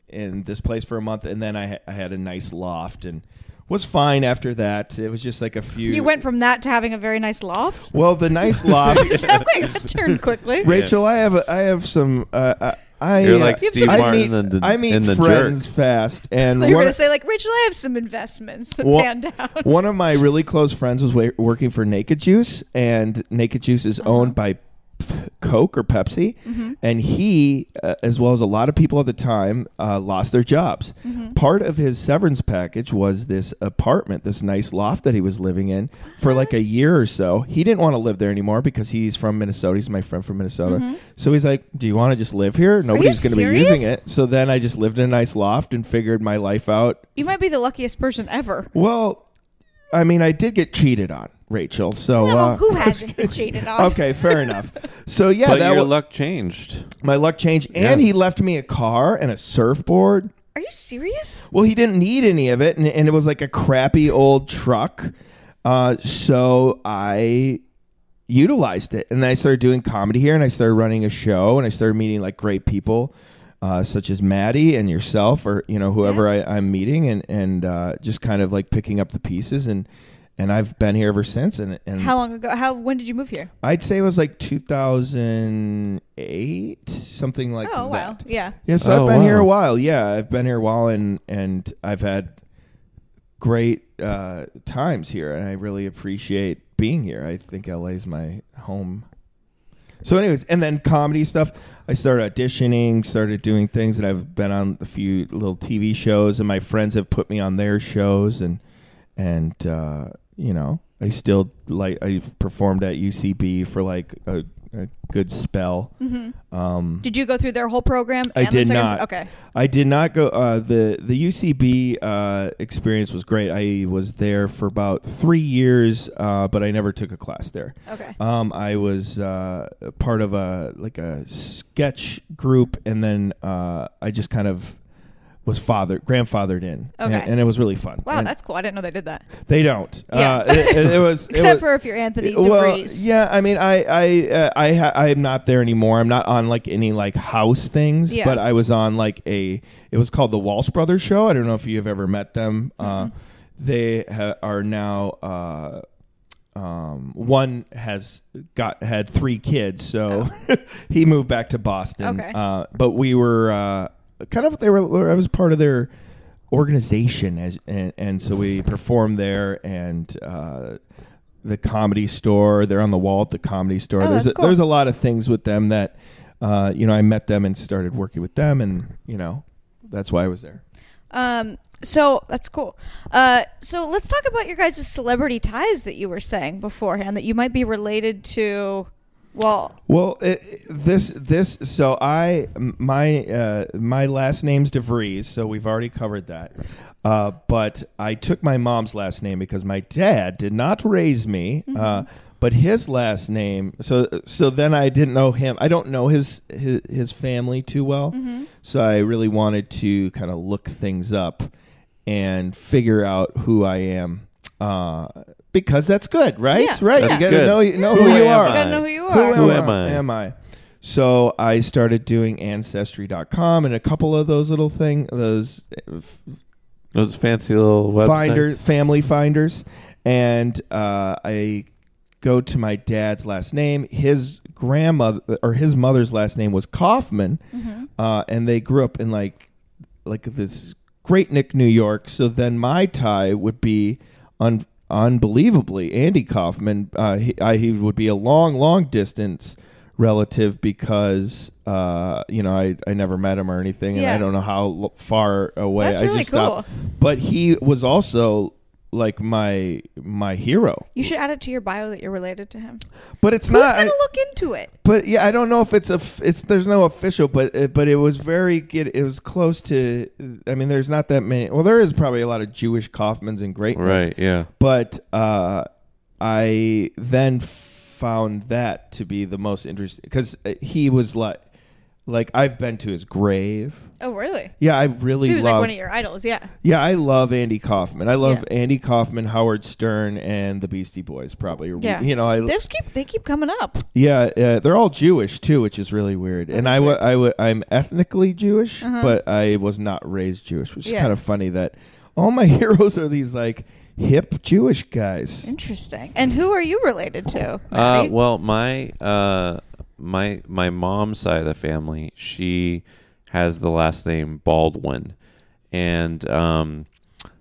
in this place for a month, and then I, ha- I had a nice loft and was fine after that. It was just like a few. You went from that to having a very nice loft? well, the nice loft. Wait, that turned quickly. Rachael, I have a, I have some. Uh, uh, I You're like uh, Steve I Martin meet, in the- I meet in The friends fast, and You were one- going to say, like, Rachael, I have some investments that One- panned out. One of my really close friends was wa- working for Naked Juice, and Naked Juice is Uh-huh. owned by P- Coke or Pepsi, Mm-hmm. and he, uh, as well as a lot of people at the time, uh, lost their jobs. Mm-hmm. Part of his severance package was this apartment, this nice loft that he was living in for like a year or so. He didn't want to live there anymore because he's from Minnesota. He's my friend from Minnesota. So he's like, "Do you want to just live here? Nobody's going to be Mm-hmm. using it." So then I just lived in a nice loft and figured my life out You might be the luckiest person ever. well, I mean, I did get cheated on, Rachael. So Well, uh, who hasn't been cheated on? okay, fair enough. So yeah, but that your wa- luck changed. my luck changed, and Yeah. he left me a car and a surfboard. Are you serious? Well, he didn't need any of it, and, and it was like a crappy old truck. Uh, so I utilized it, and then I started doing comedy here, and I started running a show, and I started meeting like great people. Uh, such as Matty and yourself, or you know whoever I, I'm meeting, and and uh, just kind of like picking up the pieces, and and I've been here ever since. And and How long ago? How? When did you move here? I'd say it was like 2008, something like that. oh, wow. Yeah. Yeah, so Oh, I've been here a while. Yeah, I've been here a while, and and I've had great uh, times here, and I really appreciate being here. I think LA is my home. So, anyways, and then comedy stuff. I started auditioning, started doing things, and I've been on a few little TV shows, and my friends have put me on their shows, and and uh, you know, I still like I've performed at UCB for like a, a good spell. Um, Did you go through their whole program? I did not. Okay. I did not go. Uh, the The UCB uh, experience was great. I was there for about three years, uh, but I never took a class there. Okay. Um, I was uh, part of a like a sketch group, and then uh, I just kind of was father grandfathered in, and, Okay. and it was really fun. Wow, And that's cool. I didn't know they did that. they don't. Yeah. Uh, it, it- it was it Except was- for if you're Anthony well, yeah, I mean, I I uh, I ha- I'm not there anymore. I'm not on like any like house things, Yeah. but I was on like a. It was called the Walsh Brothers Show. I don't know if you have ever met them. Uh, Mm-hmm. they ha- are now. Uh, um, one has got had three kids, so he moved back to Boston. Oh. Okay. Uh, but we were uh, kind of they were. I was part of their organization, as and, and so we performed there, and uh, the comedy store. They're on the wall at the comedy store. Oh, there's a, cool. there's a lot of things with them that uh, you know I met them and started working with them, and you know that's why I was there. Um, so that's cool. Uh, so let's talk about your guys' celebrity ties that you were saying beforehand that you might be related to. Well, Well, it, this this so I my uh, my last name's DeVries, so we've already covered that. Uh, but I took my mom's last name because my dad did not raise me. Uh, but his last name, so so then I didn't know him. I don't know his his, his family too well, so I really wanted to kind of look things up and figure out who I am. Uh, because that's good, right? Yeah. Right. That's you gotta good. know know Who who you am are. I? you gotta know who you are. Who am, am I? I? Am I? So I started doing ancestry.com and a couple of those little thing those Those fancy little websites. finders, family finders, and uh, I go to my dad's last name. His grandmother or his mother's last name was Kaufman, uh, and they grew up in like like this Great Neck, New York. So then my tie would be un- unbelievably Andy Kaufman. Uh, he, I, he would be a long, long distance relative because uh, you know I, I never met him or anything, and Yeah. I don't know how far away. That's I really just stopped. But he was also like my my hero. You should add it to your bio that you're related to him. But it's not. Who's not. gonna I- look into it? but yeah, I don't know if it's a. It's there's no official, but it, but it was very good. It was close to. I mean, there's not that many. Well, there is probably a lot of Jewish Kaufmans and Great. Right. Yeah. But uh, I then found that to be the most interesting because he was like, like I've been to his grave. Oh, really? Yeah, I really He was love. like one of your idols. Yeah. yeah, I love Andy Kaufman. I love Yeah. Andy Kaufman, Howard Stern, and the Beastie Boys. Probably. Yeah. You know, I They just keep they keep coming up. yeah, uh, they're all Jewish too, which is really weird. and I, wa- weird. I, wa- I'm ethnically Jewish, Uh-huh. but I was not raised Jewish, which is Yeah. kind of funny that all my heroes are these like hip Jewish guys. Interesting. And who are you related to? Uh, well, my uh, my my mom's side of the family, she has the last name Baldwin, and um,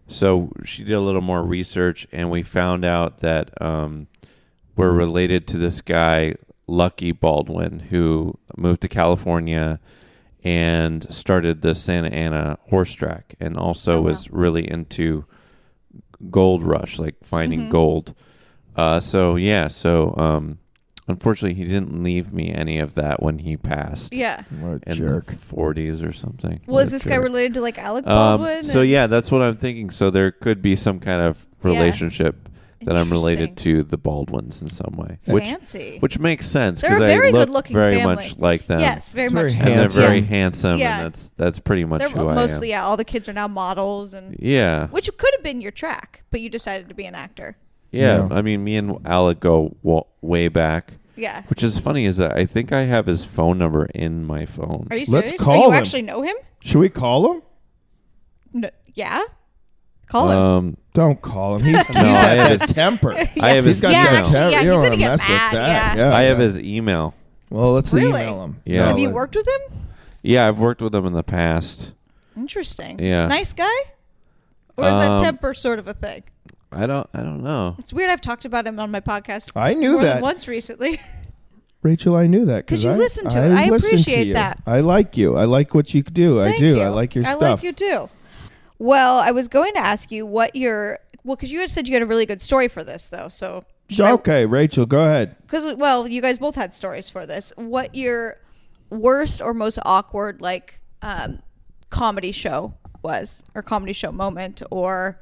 so she did a little more research, and we found out that um, we're related to this guy Lucky Baldwin, who moved to California and started the Santa Ana horse track, and also Oh, wow. was really into gold rush, like finding Mhm. gold. Uh, so yeah, so um, unfortunately, he didn't leave me any of that when he passed. yeah. What a in jerk. the 40s or something. Well, is What a this guy jerk. related to like Alec Um, Baldwin? so and- yeah, that's what I'm thinking. So there could be some kind of Yeah. relationship that I'm related to the Baldwins in some way, which Fancy. which makes sense They're a because very they look good-looking very family. much like them. yes, very It's much. very so. and they're handsome. very Yeah. handsome, Yeah. and that's that's pretty much They're who mostly I am. yeah. All the kids are now models, and Yeah, which could have been your track, but you decided to be an actor. Yeah. Yeah. I mean, me and Alec go wa- way back. Yeah. Which is funny is that I think I have his phone number in my phone. Are you Let's call oh, you him. actually know him? Should we call him? No. Yeah. Call him. Um, Don't call him. He's, he's No, I at have that his- temper. I have Yeah. his He's got Yeah, email. actually, temper. yeah, you he's don't gonna wanna get mess mad, with that. yeah. I have his email. Well, let's Really? email him. Yeah. have you let- worked with him? Yeah, I've worked with him in the past. Interesting. Yeah. Nice guy? Or is that Um, temper sort of a thing? I don't. I don't know. It's weird. I've talked about him on my podcast I knew more that. than once recently. Rachael, I knew that because you I listen to it. I listen to appreciate that. I like you. I like what you do. I do. you. I like your I stuff. I like you too. Well, I was going to ask you what your well, because you had said you had a really good story for this, though. So, Okay, Rachael, go ahead. because well, you guys both had stories for this. What your worst or most awkward like um, comedy show was, or comedy show moment, or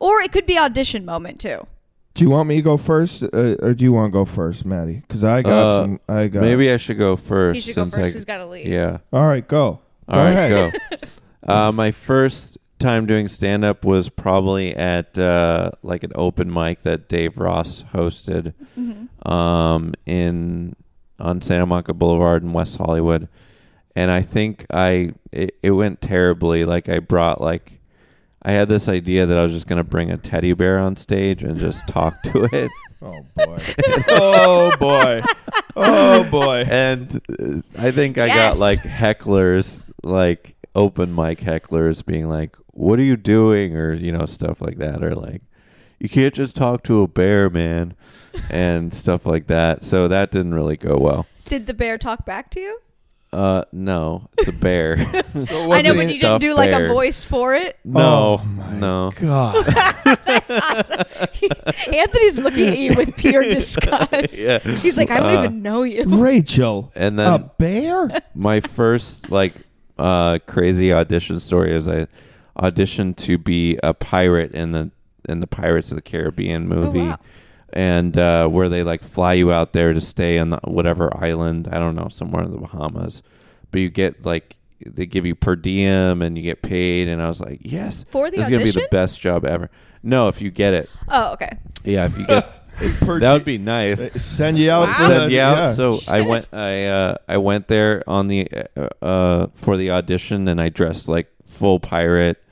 or it could be audition moment too. Do you want me to go first, uh, or do you want to go first, Matty? Because I got Uh, some. I got. Maybe I should go first. He should go since first. I, He's got to leave. yeah. All right, go. All right, ahead. go. uh, my first time doing stand up was probably at uh, like an open mic that Dave Ross hosted Mm-hmm. um, in on Santa Monica Boulevard in West Hollywood, and I think I it, it went terribly. Like I brought like I had this idea that I was just gonna bring a teddy bear on stage and just talk to it. Oh boy. oh boy. Oh boy. and uh, I think I Yes. got like hecklers, like open mic hecklers, being like, "What are you doing?" or you know stuff like that, or like, you can't just talk to a bear, man, and stuff like that. So that didn't really go well. Did the bear talk back to you? Uh, no, it's a bear. So I know, wasn't but you didn't do like a voice for it. no, Oh my no. God. awesome. Anthony's looking at you with pure disgust. Yeah. He's like, I don't Uh, even know you. Rachael, And then a then bear? my first like uh crazy audition story is I auditioned to be a pirate in the in the Pirates of the Caribbean movie. wow. And uh, where they like fly you out there to stay on the, whatever island, I don't know, somewhere in the Bahamas. But you get like they give you per diem and you get paid and I was like, Yes, For the this is gonna be the best job ever. No, if you get it. Oh, okay. Yeah, if you get Per that would be nice. Send you out Wow. for the Send you out. yeah. So I went. I uh, I went there on the uh, uh, for the audition, and I dressed like full pirate.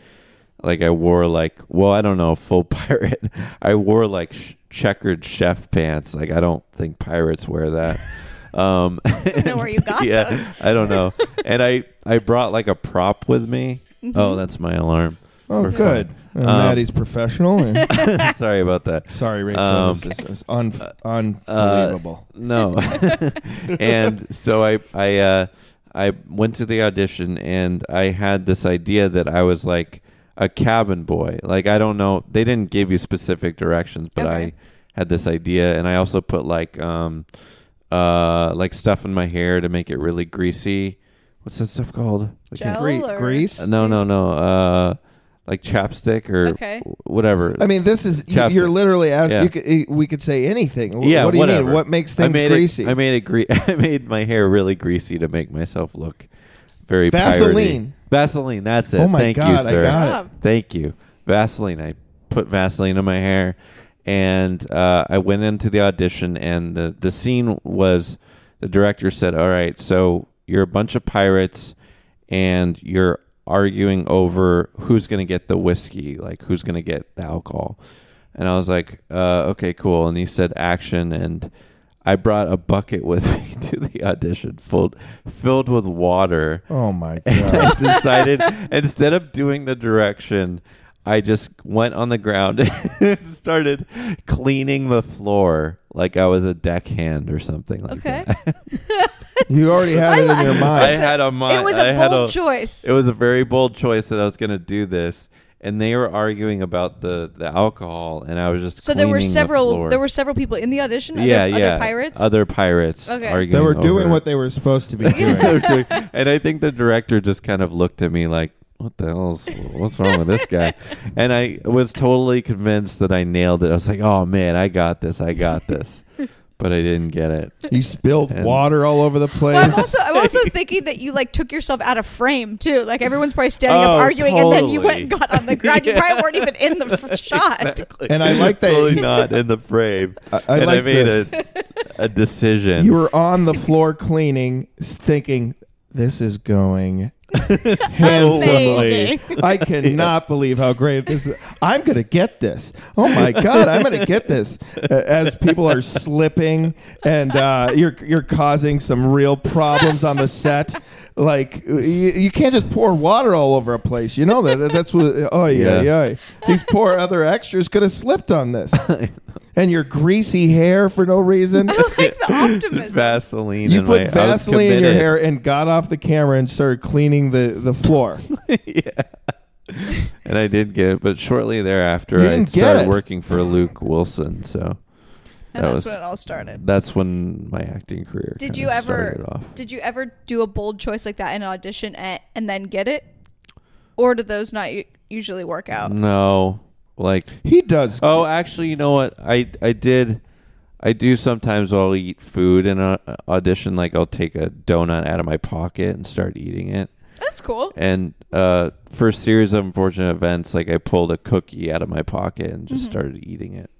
Like I wore like well, I don't know, full pirate. I wore like sh- checkered chef pants. Like I don't think pirates wear that. Um, don't know where you got yeah, those. I don't know. And I I brought like a prop with me. Mm-hmm. Oh, that's my alarm. Oh, for good. fun. Uh, Um, Matty's professional. and- Sorry about that. sorry, Rachael. Um, this is, is un- Uh, unbelievable. No. and so I I uh I went to the audition and I had this idea that I was like a cabin boy. Like I don't know, they didn't give you specific directions, but Okay. I had this idea and I also put like um uh like stuff in my hair to make it really greasy. What's that stuff called? Like Gel Gre- or- Grease? uh, no, no, no. Uh like chapstick or Okay. whatever. I mean, this is you, Chapstick. you're literally asking. Yeah. You could, we could say anything. Wh- Yeah, what do you whatever. mean? What makes I things made greasy? It, I made it gre- I made my hair really greasy to make myself look very Vaseline. piratey. Vaseline, that's it. Oh my Thank God, you, I sir. got it. Thank you. Vaseline. I put Vaseline in my hair, and uh, I went into the audition, and the the scene was the director said, "All right, so you're a bunch of pirates, and you're arguing over who's going to get the whiskey, like who's going to get the alcohol." And I was like, uh, "Okay, cool." And he said, "Action!" and I brought a bucket with me to the audition, filled filled with water. oh my And god! I decided instead of doing the direction, I just went on the ground and started cleaning the floor like I was a deckhand or something like Okay. that. you already had it in your mind. I had a mi- it was I a had bold a- choice. It was a very bold choice that I was going to do this, and they were arguing about the the alcohol, and I was just so there were cleaning the several. there were several people in the audition. Other, yeah, other yeah, pirates. other pirates Okay. arguing. they were doing over- what they were supposed to be doing. Doing- and I think the director just kind of looked at me like, "What the hell's what's wrong with this guy?" And I was totally convinced that I nailed it. I was like, "Oh man, I got this! I got this!" But I didn't get it. you spilled And- water all over the place. Well, I'm also, I'm also thinking that you like took yourself out of frame too. Like everyone's probably standing up Oh, arguing, and then you went totally. and got on the ground. You probably weren't even in the f- shot. Exactly. And I like that totally you- not in the frame. I, I and like I made this. a a decision. You were on the floor cleaning, s- thinking, "This is going handsomely." I cannot believe how great this is. I'm gonna get this. Oh my god, I'm gonna get this. Uh, As people are slipping and uh, you're you're causing some real problems on the set. Like you, you can't just pour water all over a place. You know that that's what. Oh yeah, Yeah. yeah. These poor other extras could have slipped on this. And your greasy hair for no reason. I like the optimism. Vaseline. You in put my, Vaseline in your hair and got off the camera and started cleaning the, the floor. Yeah. And I did get it. But shortly thereafter, I started it. working for Luke Wilson. So and that that's was when it all started. that's when my acting career. Did you ever? started off. Did you ever do a bold choice like that in an audition and, and then get it, or do those not usually work out? No, like He does. oh, actually, you know what? I I did. I do sometimes. I'll eat food in an audition. Like I'll take a donut out of my pocket and start eating it. That's cool. And uh, for a series of unfortunate events, like I pulled a cookie out of my pocket and just Mhm. started eating it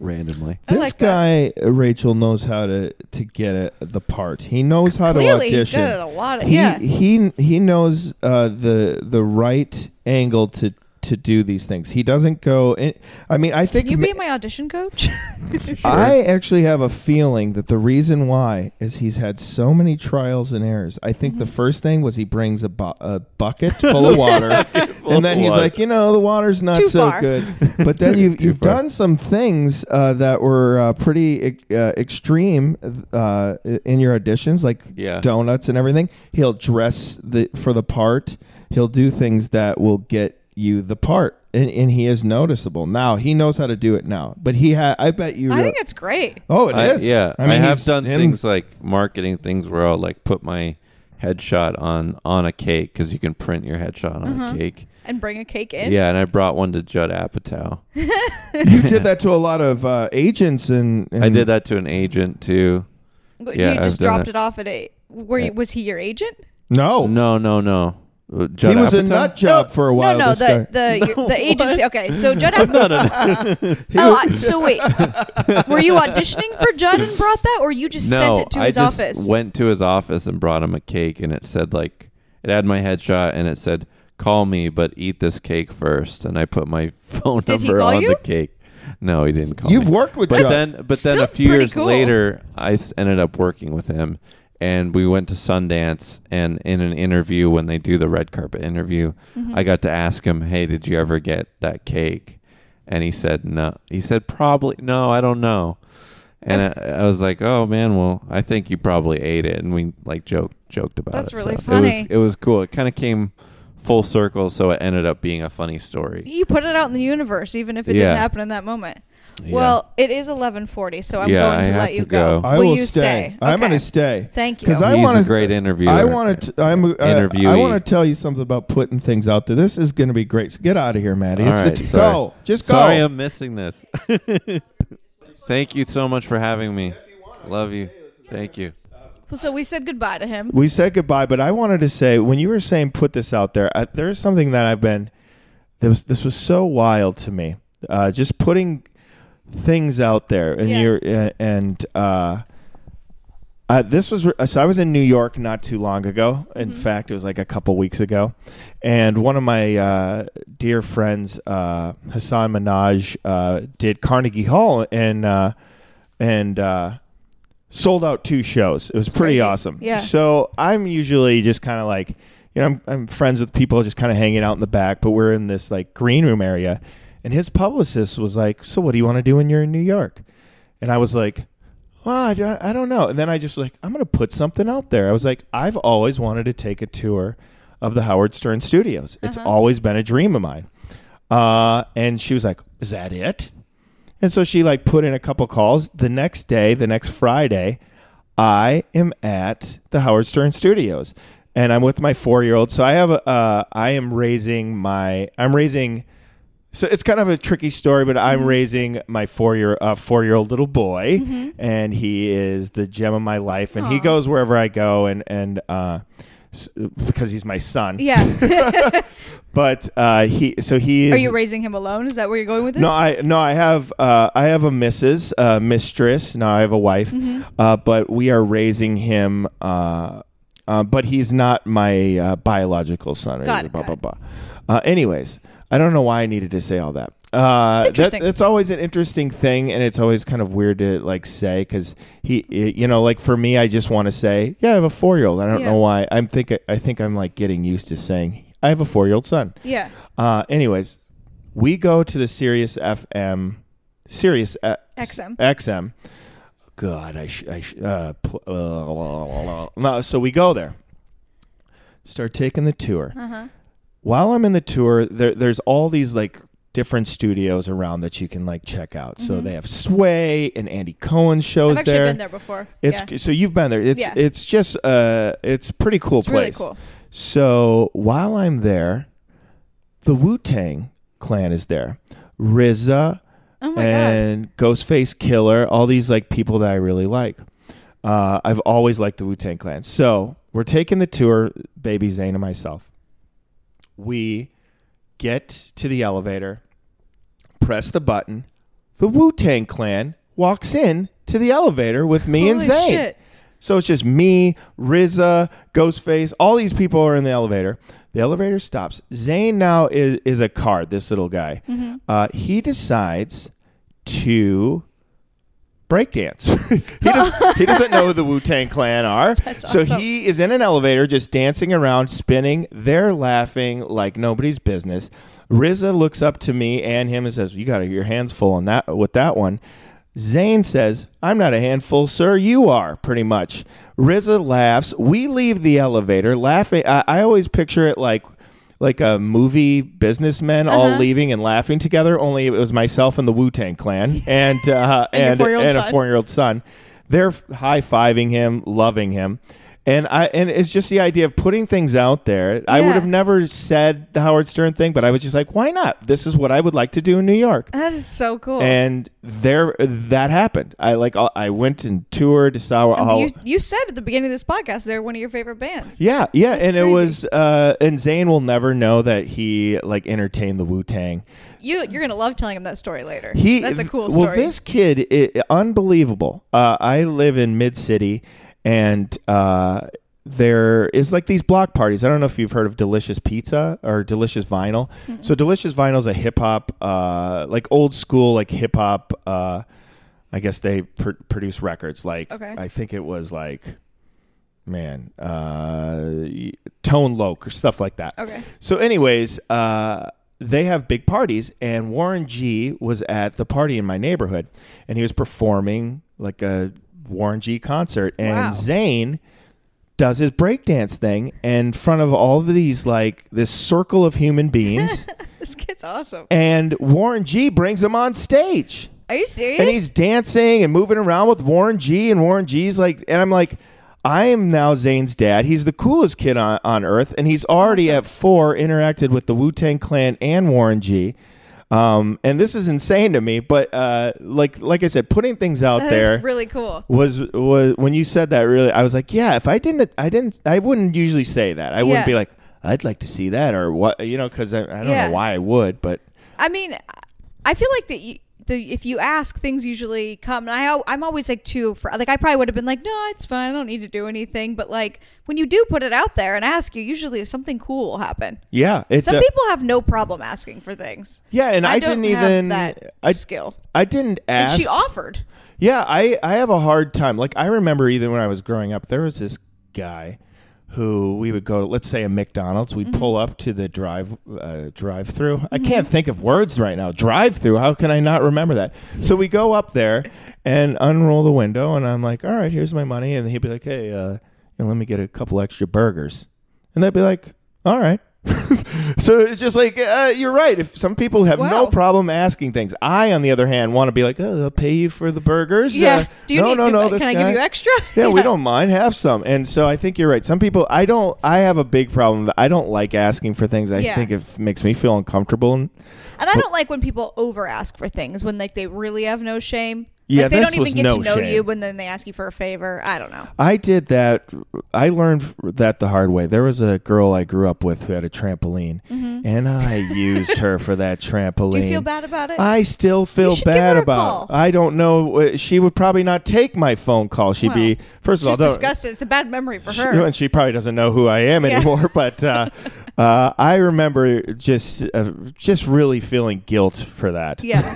randomly. I This like guy, uh, Rachael, knows how to, to get it, the part. He knows how Clearly, to he's good audition. at a lot of he, yeah. he he knows uh, the the right angle to to do these things. He doesn't go. In, I mean, I think Can you ma- be my audition coach? I actually have a feeling that the reason why is he's had so many trials and errors. I think the Mm-hmm. first thing was he brings a, bu- a bucket full of water, and then he's water. like, you know, the water's not Too so far. good. But then you've, Too you've far. done some things uh, that were uh, pretty uh, extreme uh, in your auditions, like Yeah. donuts and everything. He'll dress the for the part. He'll do things that will get you the part, and, and he is noticeable now. He knows how to do it now. But he had, I bet you. I think it's great. oh, it is. I, yeah, I, mean, have he's done him- things like marketing things where I'll like put my headshot on on a cake because you can print your headshot on Uh-huh. a cake. And bring a cake in. Yeah, and I brought one to Judd Apatow. you did that to a lot of uh, agents, and, and I did that to an agent too. You Yeah, I've just done dropped it. it. off at a. Were you, was he your agent? No, No, no, no. Uh, Judd he was a Apatow? nut job for a while. No, no, this the guy. the your- the agency. Okay, so Judd. no, no, no. oh, I, so wait, were you auditioning for Judd and brought that, or you just no, sent it to I his just office? went to his office and brought him a cake, and it said like it had my headshot, and it said call me, but eat this cake first. And I put my phone Did number on you? the cake. No, he didn't call You've me. worked with but Judd. then, but then Still a few years cool. later, I ended up working with him, and we went to Sundance. And in an interview, when they do the red carpet interview, Mm-hmm. I got to ask him, "Hey, did you ever get that cake?" And he said, "No." He said, "Probably no. I don't know." And I, I was like, "Oh man, well, I think you probably ate it." And we like joked joked about That's it. really so funny. It was it was cool. It kind of came full circle, so it ended up being a funny story. you put it out in the universe, even if it Yeah. didn't happen in that moment. Yeah. Well, it is eleven forty, so I'm Yeah, going I to have let you to go. I will, will you stay. stay? I'm Okay. going to stay. Thank you. Because I He's want a great interviewer. I want to. I'm. Uh, I want to tell you something about putting things out there. This is going to be great. So get out of here, Matty. All it's right, the t- sorry. go. Just go. Sorry, I'm missing this. Thank you so much for having me. Love you. Thank you. so we said goodbye to him. we said goodbye, but I wanted to say when you were saying put this out there, I, there's something that I've been. This was this was so wild to me. Uh, just putting things out there, and Yeah. you're uh, and. Uh, uh, this was so I was in New York not too long ago. In Mm-hmm. fact, it was like a couple weeks ago, and one of my uh, dear friends, uh, Hasan Minhaj, uh, did Carnegie Hall and uh, and uh, sold out two shows. It was pretty Crazy. awesome. Yeah. So I'm usually just kind of like, you know, I'm, I'm friends with people just kind of hanging out in the back, but we're in this like green room area, and his publicist was like, "So what do you want to do when you're in New York?" And I was like, well, I, don't- I don't know. And then I just like, I'm going to put something out there. I was like, I've always wanted to take a tour of the Howard Stern studios. It's Uh-huh. always been a dream of mine. Uh, and she was like, is that it? And so she like put in a couple calls. The next day, the next Friday, I am at the Howard Stern studios and I'm with my four year old. So I have a, uh, I am raising my, I'm raising, so it's kind of a tricky story, but I'm raising my four year uh, four year old little boy, and he is the gem of my life, and he goes wherever I go, and and uh, because he's my son. Yeah. But uh, he so he is. Are you raising him alone? Is that where you're going with this? No, I no, I have uh, I have a missus, uh, mistress. Now I have a wife, Mm-hmm. uh, but we are raising him. Uh, uh, but he's not my uh, biological son. Got it, Blah got blah blah. Uh, anyways, I don't know why I needed to say all that. Uh, that Interesting. it's always an interesting thing, and it's always kind of weird to like say because he, i- you know, like for me, I just want to say, yeah, I have a four year old. I don't Yeah. know why. I'm think I think I'm like getting used to saying I have a four year old son. Yeah. Uh, anyways, we go to the Sirius FM, Sirius uh, XM. XM. God, I, sh- I sh- uh, pl- uh, no. So we go there, start taking the tour. Uh huh. While I'm in the tour, there, there's all these like different studios around that you can like check out. So they have Sway and Andy Cohen shows Mm-hmm. I've actually there. been there before. It's yeah. so you've been there. It's Yeah. it's just uh it's a pretty cool It's really place. cool. So while I'm there, the Wu Tang clan is there. RZA Oh my god. and Ghostface Killah, all these like people that I really like. Uh, I've always liked the Wu Tang Clan. So we're taking the tour, Baby Zane and myself. We get to the elevator, press the button. The Wu Tang Clan walks in to the elevator with me and Holy Zane. shit. So it's just me, RZA, Ghostface, all these people are in the elevator. The elevator stops. Zane now is, is a card, this little guy. Mm-hmm. Uh, he decides to breakdance. he, does, he doesn't know who the Wu Tang Clan are. so awesome. he is in an elevator just dancing around, spinning. They're laughing like nobody's business. RZA looks up to me and him and says, You got your hands full on that with that one. Zane says, I'm not a handful, sir. You are, pretty much. RZA laughs. We leave the elevator laughing. I, I always picture it like like a movie businessmen all Uh-huh. leaving and laughing together. Only it was myself and the Wu Tang Clan and uh, And and and a four year old son. They're high fiving him, loving him. And I and it's just the idea of putting things out there. I would have never said the Howard Stern thing, but I was just like, why not? This is what I would like to do in New York. That is so cool. And there, that happened. I like, I went and toured, saw how. you, you said at the beginning of this podcast they're one of your favorite bands. yeah, yeah, and it was, uh, and Zane will never know that he like entertained the Wu Tang. You you're gonna love telling him that story later. He That's a cool story. Well, this kid, i unbelievable. Uh, I live in Mid City, and uh, there is like these block parties. I don't know if you've heard of Delicious Pizza or Delicious Vinyl. So Delicious Vinyl is a hip hop, uh, like old school, like hip hop. Uh, I guess they pr- produce records. Like Okay. I think it was like, man, uh, Tone Loc or stuff like that. okay. So, anyways, uh, they have big parties, and Warren G was at the party in my neighborhood, and he was performing like a Warren G concert, and Wow. Zane does his breakdance thing in front of all of these like this circle of human beings, This kid's awesome. and Warren G brings him on stage. Are you serious? And he's dancing and moving around with Warren G. And Warren G's like, and I'm like, I am now Zane's dad. He's the coolest kid on, on earth. And he's already at four interacted with the Wu Tang Clan and Warren G. Um, and this is insane to me. But uh, like like I said, putting things out That there really cool. was was when you said that really I was like, yeah, if I didn't I didn't I wouldn't usually say that. I wouldn't Yeah. be like, I'd like to see that or what you know, because I, I don't Yeah. know why I would, but I mean, I feel like that. You, the, if you ask, things usually come. And I I'm always like too. For like, I probably would have been like, no, it's fine. I don't need to do anything. But like, when you do put it out there and ask you, usually something cool will happen. yeah, it Some uh, people have no problem asking for things. yeah, and I, don't didn't even that I skill. I didn't ask. And she offered. Yeah, I I have a hard time. Like I remember even when I was growing up, there was this guy who we would go to, let's say a McDonald's, we'd Mm-hmm. pull up to the drive uh, drive through. I can't think of words right now. Drive through. How can I not remember that? So we go up there and unroll the window, and I'm like, "All right, here's my money," and he'd be like, "Hey, uh, you know, let me get a couple extra burgers," and they'd be like, "All right." so it's just like uh, you're right. If some people have no problem asking things, I, on the other hand, want to be like, "Oh, I'll pay you for the burgers." Yeah. Uh, do you no, need? no, no. Can this I give you extra? yeah, we don't mind. Have some. And so I think you're right. Some people, I don't. I have a big problem. I don't like asking for things. I Yeah. think it makes me feel uncomfortable. And And I don't like when people over ask for things when like they really have no shame. Yeah, like, they don't even get no to know shame. you when then they ask you for a favor. I don't know. I did that. I learned that the hard way. There was a girl I grew up with who had a trampoline, and I used her for that trampoline. Mm-hmm. Do you feel bad about it? I still feel bad about. call. I don't know. uh, She would probably not take my phone call. She'd be first of all. Disgusted. It's a bad memory for She, her. and she probably doesn't know who I am Yeah. anymore. But uh, uh, I remember just uh, just really feeling guilt for that. Yeah.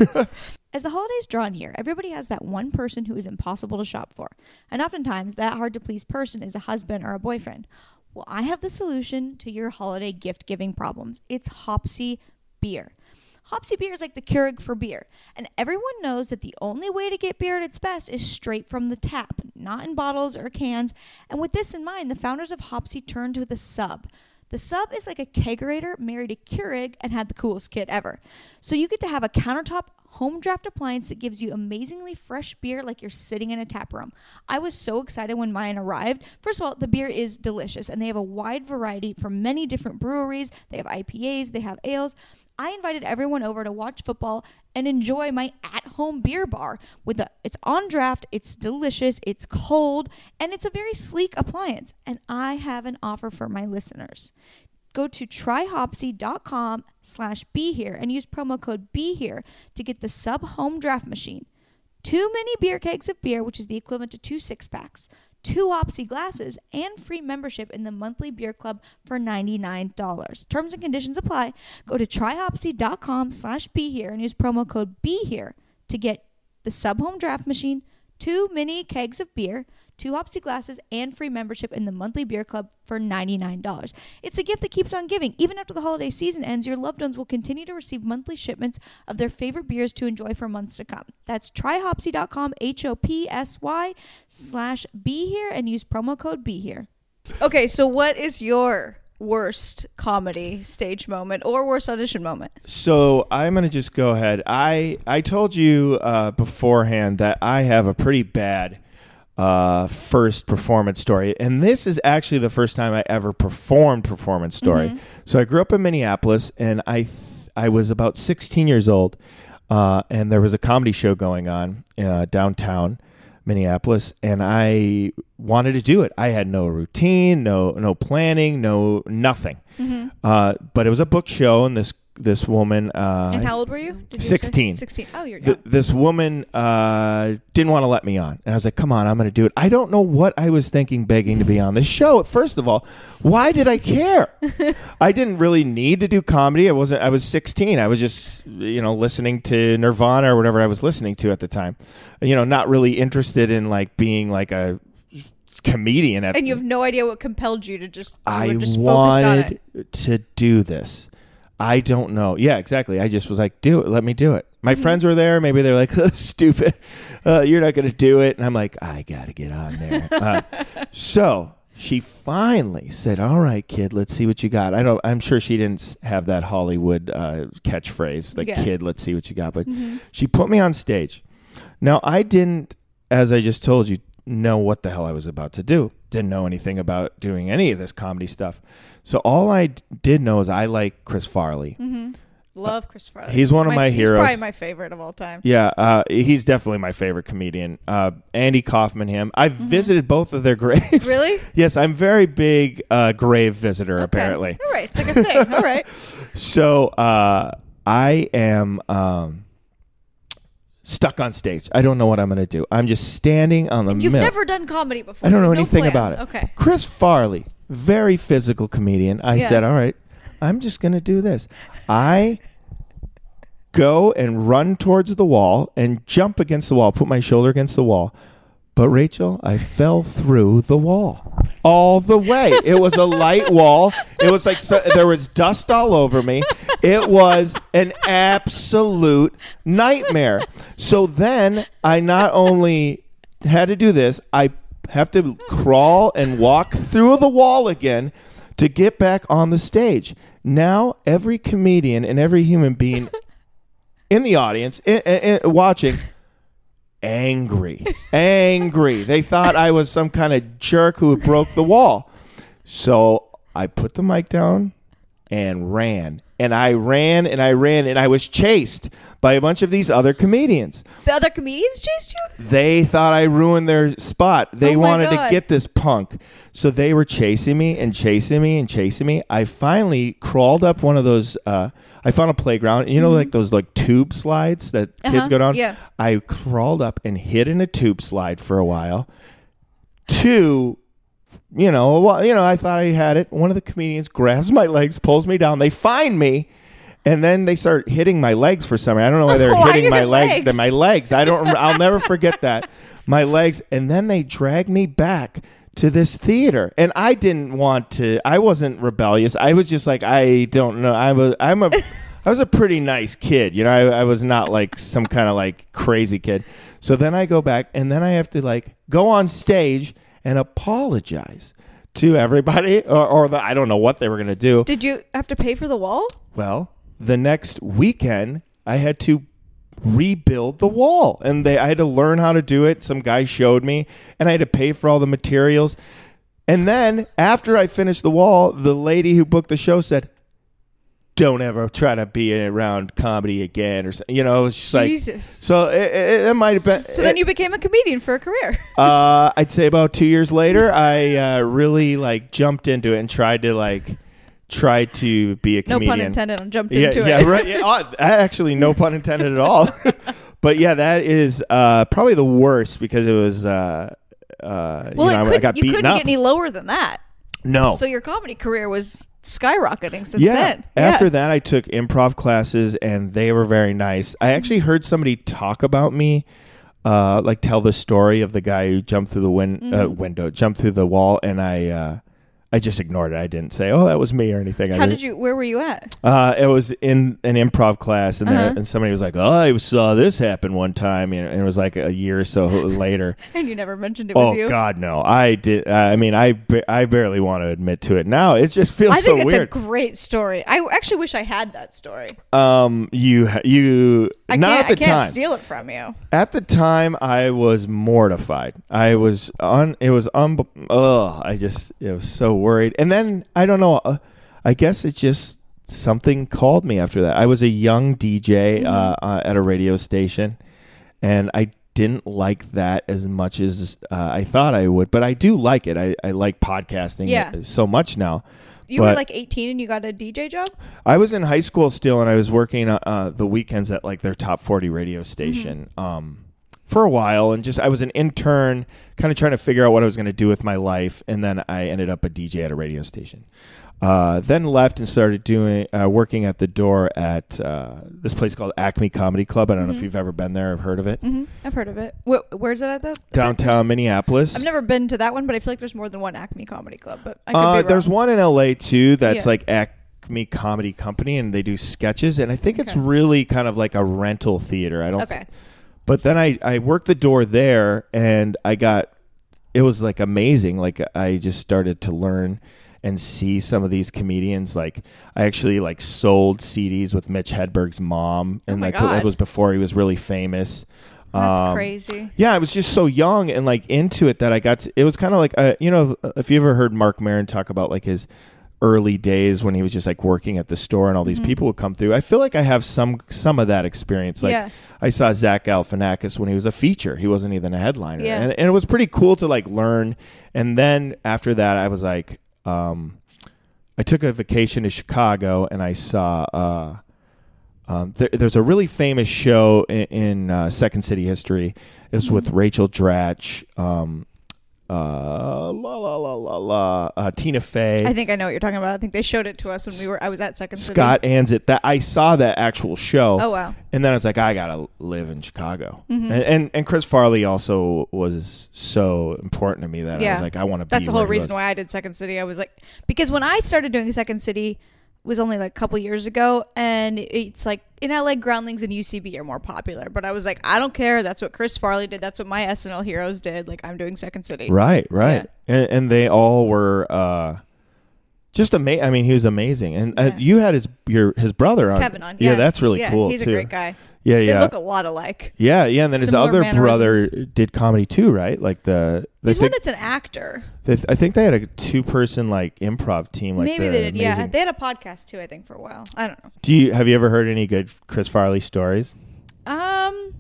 As the holidays draw near, everybody has that one person who is impossible to shop for. And oftentimes, that hard to please person is a husband or a boyfriend. Well, I have the solution to your holiday gift giving problems. It's Hopsy beer. Hopsy beer is like the Keurig for beer. And everyone knows that the only way to get beer at its best is straight from the tap, not in bottles or cans. And with this in mind, the founders of Hopsy turned to the sub. The sub is like a kegerator married a Keurig and had the coolest kid ever. So you get to have a countertop home draft appliance that gives you amazingly fresh beer like you're sitting in a tap room. I was so excited when mine arrived. First of all, the beer is delicious and they have a wide variety from many different breweries. They have IPAs, they have ales. I invited everyone over to watch football and enjoy my at-home beer bar with a it's on draft, it's delicious, it's cold, and it's a very sleek appliance. And I have an offer for my listeners go to tryhopsy.com slash be here and use promo code be here to get the sub home draft machine two mini beer kegs of beer which is the equivalent to two six packs two Hopsy glasses, and free membership in the monthly beer club for $99. Terms and conditions apply. Go to tryhopsy.com slash be here and use promo code be here to get the sub home draft machine, two mini kegs of beer, two Hopsy glasses, and free membership in the monthly beer club for $99. It's a gift that keeps on giving. Even after the holiday season ends, your loved ones will continue to receive monthly shipments of their favorite beers to enjoy for months to come. That's tryhopsy.com, H O P S Y slash be here, and use promo code be here. Okay, so what is your worst comedy stage moment or worst audition moment? So I'm gonna just go ahead. I I told you uh, beforehand that I have a pretty bad uh, first performance story, and this is actually the first time I ever performed performance story. So I grew up in Minneapolis, and I th- I was about 16 years old, uh, and there was a comedy show going on uh, downtown. Minneapolis, and I wanted to do it. I had no routine, no no planning, no nothing. Uh, but it was a book show, and this this woman. Uh, And how old were you? Did you 16. 16. Oh, you're th- this woman uh, didn't want to let me on, and I was like, "Come on, I'm going to do it." I don't know what I was thinking, begging to be on this show. First of all, why did I care? I didn't really need to do comedy. I wasn't. I was 16. I was just, you know, listening to Nirvana or whatever I was listening to at the time. You know, not really interested in like being like a comedian. At and you have no idea what compelled you to just, I just wanted to do this. I don't know. Yeah, exactly. I just was like, do it. Let me do it. My Mm-hmm. friends were there. Maybe they're like, stupid. Uh, you're not going to do it. And I'm like, I got to get on there. Uh, so she finally said, all right, kid, let's see what you got. I don't, I'm sure she didn't have that Hollywood uh, catchphrase, like, Yeah. Mm-hmm. kid, let's see what you got. But she put me on stage. Now, I didn't, as I just told you, know what the hell I was about to do. Didn't know anything about doing any of this comedy stuff. So all I d- did know is I like Chris Farley. Love Chris Farley. He's one of my heroes. He's probably my favorite of all time. Yeah, uh, he's definitely my favorite comedian. Uh, Andy Kaufman, him. I've visited both of their graves. Mm-hmm. Really? yes, I'm very big uh, grave visitor. Okay. Apparently, All right. It's like a thing. all right. so uh, I am um, stuck on stage. I don't know what I'm going to do. I'm just standing on the You've middle. never done comedy before. I don't know No anything plan. about it. Okay. Chris Farley, very physical comedian. I Yeah. said, all right, I'm just going to do this. I go and run towards the wall and jump against the wall, put my shoulder against the wall. But Rachael, I fell through the wall all the way. It was a light wall. It was like so, there was dust all over me. It was an absolute nightmare. So then I not only had to do this, I have to crawl and walk through the wall again to get back on the stage. Now every comedian and every human being in the audience i- i- i- watching angry angry. They thought i was some kind of jerk who broke the wall. So i put the mic down and ran and i ran and i ran and i was chased by a bunch of these other comedians The other comedians chased you? they thought I ruined their spot. They Oh wanted to get this punk. So they were chasing me and chasing me and chasing me. I finally crawled up one of those uh, I found a playground. You know like those like tube slides that kids Uh-huh, go down? yeah. I crawled up and hid in a tube slide for a while. Two you know, well, you know, I thought I had it. One of the comedians grabs my legs, pulls me down. They find me, and then they start hitting my legs for some reason. I don't know why they're Why hitting my legs. legs? My legs. I don't. I'll never forget that. My legs, and then they drag me back to this theater, and I didn't want to. I wasn't rebellious. I was just like, I don't know. I was. I'm a. I was a pretty nice kid, you know. I, I was not like some kind of like crazy kid. So then I go back, and then I have to like go on stage and apologize to everybody, or, or the, I don't know what they were gonna do. Did you have to pay for the wall? Well, the next weekend, I had to rebuild the wall, and they I had to learn how to do it. Some guy showed me, and I had to pay for all the materials. And then after I finished the wall, the lady who booked the show said, "Don't ever try to be around comedy again," or you know, it's just like Jesus. so. It, it, it might have been. So then you became a comedian for a career. Uh, I'd say about two years later, I uh, really like jumped into it and tried to like try to be a comedian No pun intended. I jumped Yeah, into yeah, it. right. Yeah, oh, actually, no pun intended at all. but yeah, that is uh, probably the worst because it was uh, uh, Well, you know, it I- I got you beaten couldn't up. get any lower than that. no. So your comedy career was skyrocketing since yeah. then. After yeah. that, I took improv classes, and they were very nice. I actually heard somebody talk about me, uh, like tell the story of the guy who jumped through the win- uh, Mm-hmm. window, jumped through the wall, and I, uh, I just ignored it. I didn't say, "Oh, that was me" or anything. How did you? Where were you at? Uh, it was in an improv class, and there, Uh-huh. and somebody was like, "Oh, I saw this happen one time," and it was like a year or so later. And you never mentioned it was oh you. God, no! I did. Uh, I mean, I ba- I barely want to admit to it now. It just feels I think so it's weird. a great story. I actually wish I had that story. um, you you I not can't. at the I can't time. steal it from you. At the time, I was mortified. I was on. It was un. Ugh. I just. It was so worried. And then I don't know. Uh, I guess it just something called me after that. I was a young DJ uh, uh, at a radio station, and I didn't like that as much as uh, I thought I would. But I do like it. I, I like podcasting Yeah. so much now. You were like 18 and you got a DJ job. I was in high school still, and I was working uh, the weekends at like their top forty radio station um, for a while, and just I was an intern, kind of trying to figure out what I was going to do with my life, and then I ended up a DJ at a radio station. Uh, then left and started doing uh, working at the door at uh, this place called Acme Comedy Club. I don't know if you've ever been there or heard of it. Mm-hmm. I've heard of it. Wh- where's it at? Though? Downtown Minneapolis. I've never been to that one, but I feel like there's more than one Acme Comedy Club. But Uh, there's one in LA too that's Yeah. like Acme Comedy Company, and they do sketches, and I think it's really kind of like a rental theater. I don't. Okay. But then I I worked the door there, and I got it was like amazing. Like I just started to learn and see some of these comedians. Like I actually like sold CDs with Mitch Hedberg's mom, and Oh like that was before he was really famous. That's Um, crazy. yeah, I was just so young and like into it that I got. To, it was kind of like uh, you know, if you ever heard Marc Maron talk about like his early days when he was just like working at the store and all these people would come through. I feel like I have some some of that experience. Like Yeah. I saw Zach Galifianakis when he was a feature. He wasn't even a headliner, Yeah. and, and it was pretty cool to like learn. And then after that, I was like, um, I took a vacation to Chicago and I saw. Uh, um, there, there's a really famous show in, in uh, Second City history. It's with Rachel Dratch, um, uh, la la la la la, uh, Tina Fey, I think I know what you're talking about. I think they showed it to us when we were. I was at Second City. Scott Adsit. That I saw that actual show. Oh wow. And then I was like, I gotta live in Chicago, and, and and Chris Farley also was so important to me that I was like, I want to. That's the whole reason why I did Second City. I was like, because when I started doing Second City was only like a couple years ago, and it's like in LA, Groundlings and UCB are more popular. But I was like, I don't care. That's what Chris Farley did. That's what my SNL heroes did. Like I'm doing Second City. Right, right, and, and they all were uh, just amazing. I mean, he was amazing, and uh, Yeah. you had his your his brother on. Kevin on. Yeah, Yeah, that's really yeah, cool. He's too. a great guy. Yeah, They yeah, look a lot alike. yeah, yeah. And then his Similar other brother did comedy too, right? Like the they There's one that's an actor. they, I think they had a two person like improv team. Like Maybe the they did. Yeah, amazing- they had a podcast too. I think for a while. I don't know. Do you have you ever heard any good Chris Farley stories? Um,